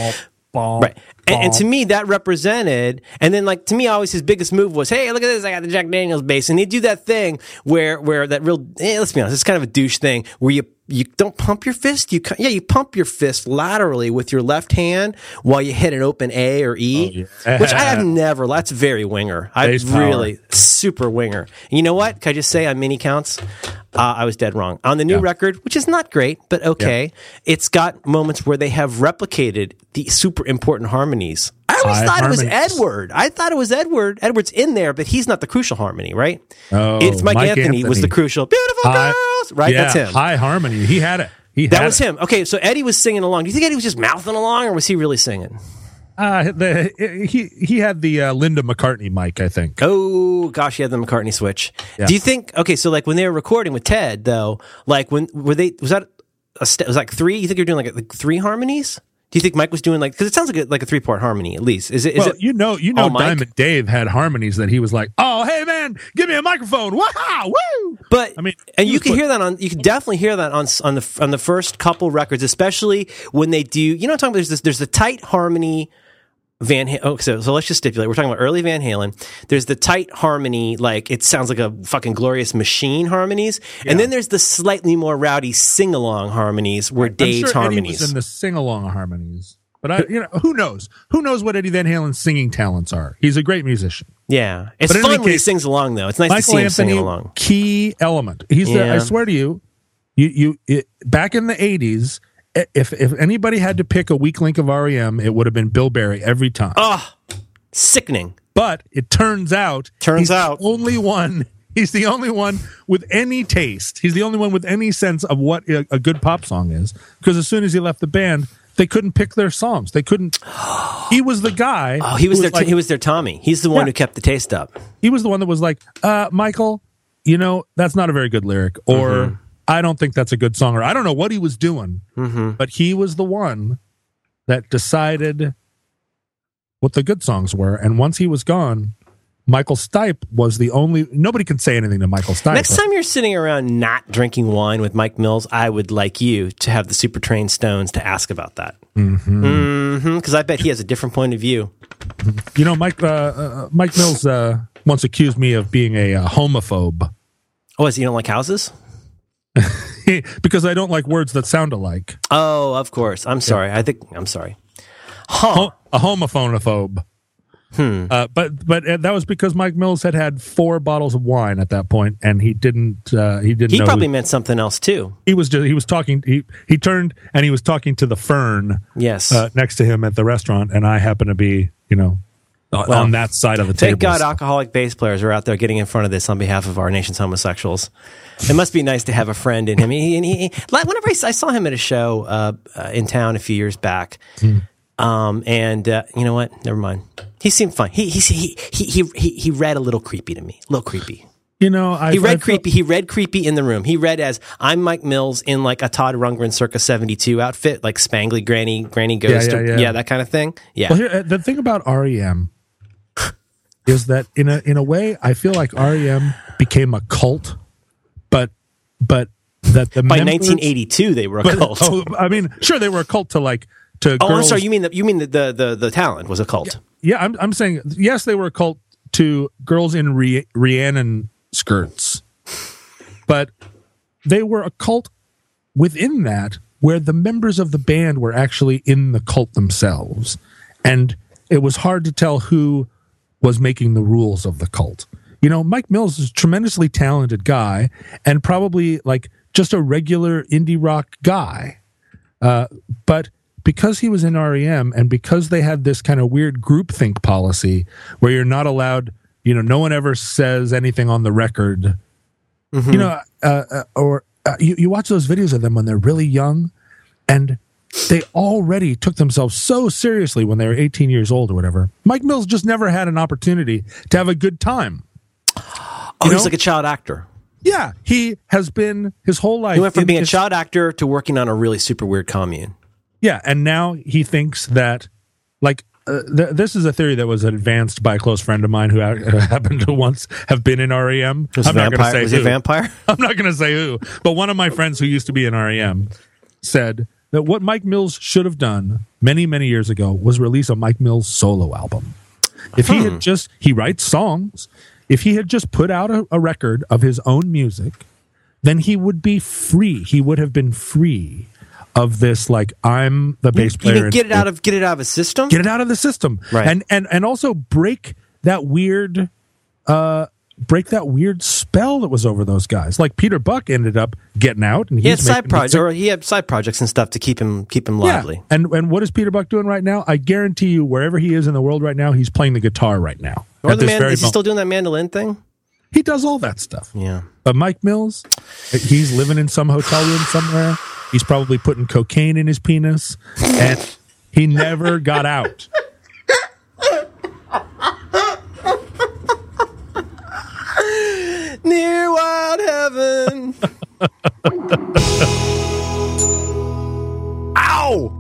Right. And, and, to me, that represented, and then like to me, always his biggest move was, "Hey, look at this! I got the Jack Daniels bass." and he'd do that thing where, where that real, eh, let's be honest, it's kind of a douche thing where you you don't pump your fist. You yeah, you pump your fist laterally with your left hand while you hit an open A or E, oh, yeah. which I have never. That's very winger. I really super winger. And you know what? Can I just say on mini counts, uh, I was dead wrong on the new yeah. record, which is not great, but okay. Yeah. It's got moments where they have replicated the super important harmonies. I always High thought harmonies. it was Edward. I thought it was Edward. Edward's in there, but he's not the crucial harmony, right? Oh, it's Mike, Mike Anthony, Anthony, was the crucial. Beautiful High, girls, right? Yeah, That's him. High harmony. He had it. He that was it. him. Okay, so Eddie was singing along. Do you think Eddie was just mouthing along, or was he really singing? Uh, the, he he had the uh, Linda McCartney mic, I think. Oh gosh, he had the McCartney switch. Yeah. Do you think? Okay, so like when they were recording with Ted, though, like when were they? Was that a st- was like three? You think you're doing like, like three harmonies? Do you think Mike was doing like because it sounds like a, like a three part harmony at least? Is it? Is well, it you know, you know, Diamond Dave had harmonies that he was like, "Oh, hey man, give me a microphone, wow, woo!" But I mean, and you can put, hear that on, you can definitely hear that on on the on the first couple records, especially when they do. You know, I'm talking about there's this, there's the tight harmony Van Halen. Oh, so, so let's just stipulate. We're talking about early Van Halen. There's the tight harmony, like it sounds like a fucking glorious machine harmonies, yeah. and then there's the slightly more rowdy sing along harmonies where Dave's sure harmonies. Eddie was in the sing along harmonies, but I, you know, who knows? Who knows what Eddie Van Halen's singing talents are? He's a great musician. Yeah, it's but fun when he sings along, though. It's nice Michael to see him Anthony, singing along. Key element. He's yeah. the. I swear to you, you you it, back in the '80s if if anybody had to pick a weak link of REM, it would have been Bill Berry every time. Oh, sickening. But it turns out turns out only one he's the only one with any taste. He's the only one with any sense of what a, a good pop song is. Because as soon as he left the band, they couldn't pick their songs. They couldn't. He was the guy. Oh, he was their like, he was their Tommy. He's the one yeah. who kept the taste up. He was the one that was like, uh, Michael, you know that's not a very good lyric, or. Mm-hmm I don't think that's a good song, or I don't know what he was doing, mm-hmm. but he was the one that decided what the good songs were. And once he was gone, Michael Stipe was the only. Nobody can say anything to Michael Stipe. Next time you're sitting around not drinking wine with Mike Mills, I would like you to have the super trained Stones to ask about that. Because mm-hmm. mm-hmm, I bet he has a different point of view. You know, Mike uh, uh, Mike Mills uh, once accused me of being a uh, homophobe. Oh, is he don't like houses? because I don't like words that sound alike. Oh, of course. I'm sorry. Yeah. I think I'm sorry. Huh. a homophonophobe. Hmm. Uh, but but uh, that was because Mike Mills had had four bottles of wine at that point, and he didn't. Uh, he didn't. He probably meant something else too. He was just. He was talking. He he turned and he was talking to the fern. Yes. Uh, next to him at the restaurant, and I happen to be, you know, well, on that side of the table. Thank God, alcoholic bass players are out there getting in front of this on behalf of our nation's homosexuals. It must be nice to have a friend in him. He, he, he whenever I, I, saw him at a show uh, uh, in town a few years back, hmm. um, and uh, you know what? Never mind. He seemed fine. He he he he he he read a little creepy to me. A little creepy. You know, I, he read I creepy. he read creepy in the room. He read as I'm Mike Mills in like a Todd Rundgren circa '72 outfit, like spangly granny, granny ghost, yeah, yeah, yeah. yeah that kind of thing. Yeah. Well, here, uh, the thing about REM is that in a in a way, I feel like REM became a cult but but that the by members, 1982 they were a but, cult. Oh, I mean, sure they were a cult to like to. Oh, girls. I'm sorry. You mean the you mean the, the the the talent was a cult? Yeah, yeah I'm I'm saying yes, they were a cult to girls in Rhi- Rhiannon skirts, but they were a cult within that where the members of the band were actually in the cult themselves, and it was hard to tell who was making the rules of the cult. You know, Mike Mills is a tremendously talented guy and probably like just a regular indie rock guy. Uh, but because he was in REM and because they had this kind of weird groupthink policy where you're not allowed, you know, no one ever says anything on the record. Mm-hmm. You know, uh, uh, or uh, you, you watch those videos of them when they're really young and they already took themselves so seriously when they were 18 years old or whatever. Mike Mills just never had an opportunity to have a good time. Oh, you he's like a child actor. Yeah, he has been his whole life. He went from being his, a child actor to working on a really super weird commune. Yeah, and now he thinks that, like, uh, th- this is a theory that was advanced by a close friend of mine who ha- happened to once have been in REM. Was I'm not going to say was who. vampire. I'm not going to say who, but one of my friends who used to be in REM said that what Mike Mills should have done many, many years ago was release a Mike Mills solo album. If he had hmm. just he writes songs, if he had just put out a, a record of his own music, then he would be free. He would have been free of this like I'm the bass player. get it out of get it out of his system. Get it out of the system. Right. And and and also break that weird uh break that weird spell that was over those guys. Like Peter Buck ended up getting out, and he had side projects, or he had side projects and stuff to keep him keep him lively. Yeah. And and what is Peter Buck doing right now? I guarantee you, wherever he is in the world right now, he's playing the guitar right now. Or the man, is he still doing that mandolin thing? He does all that stuff. Yeah. But Mike Mills, he's living in some hotel room somewhere. He's probably putting cocaine in his penis, and he never got out. near wild heaven. Ow!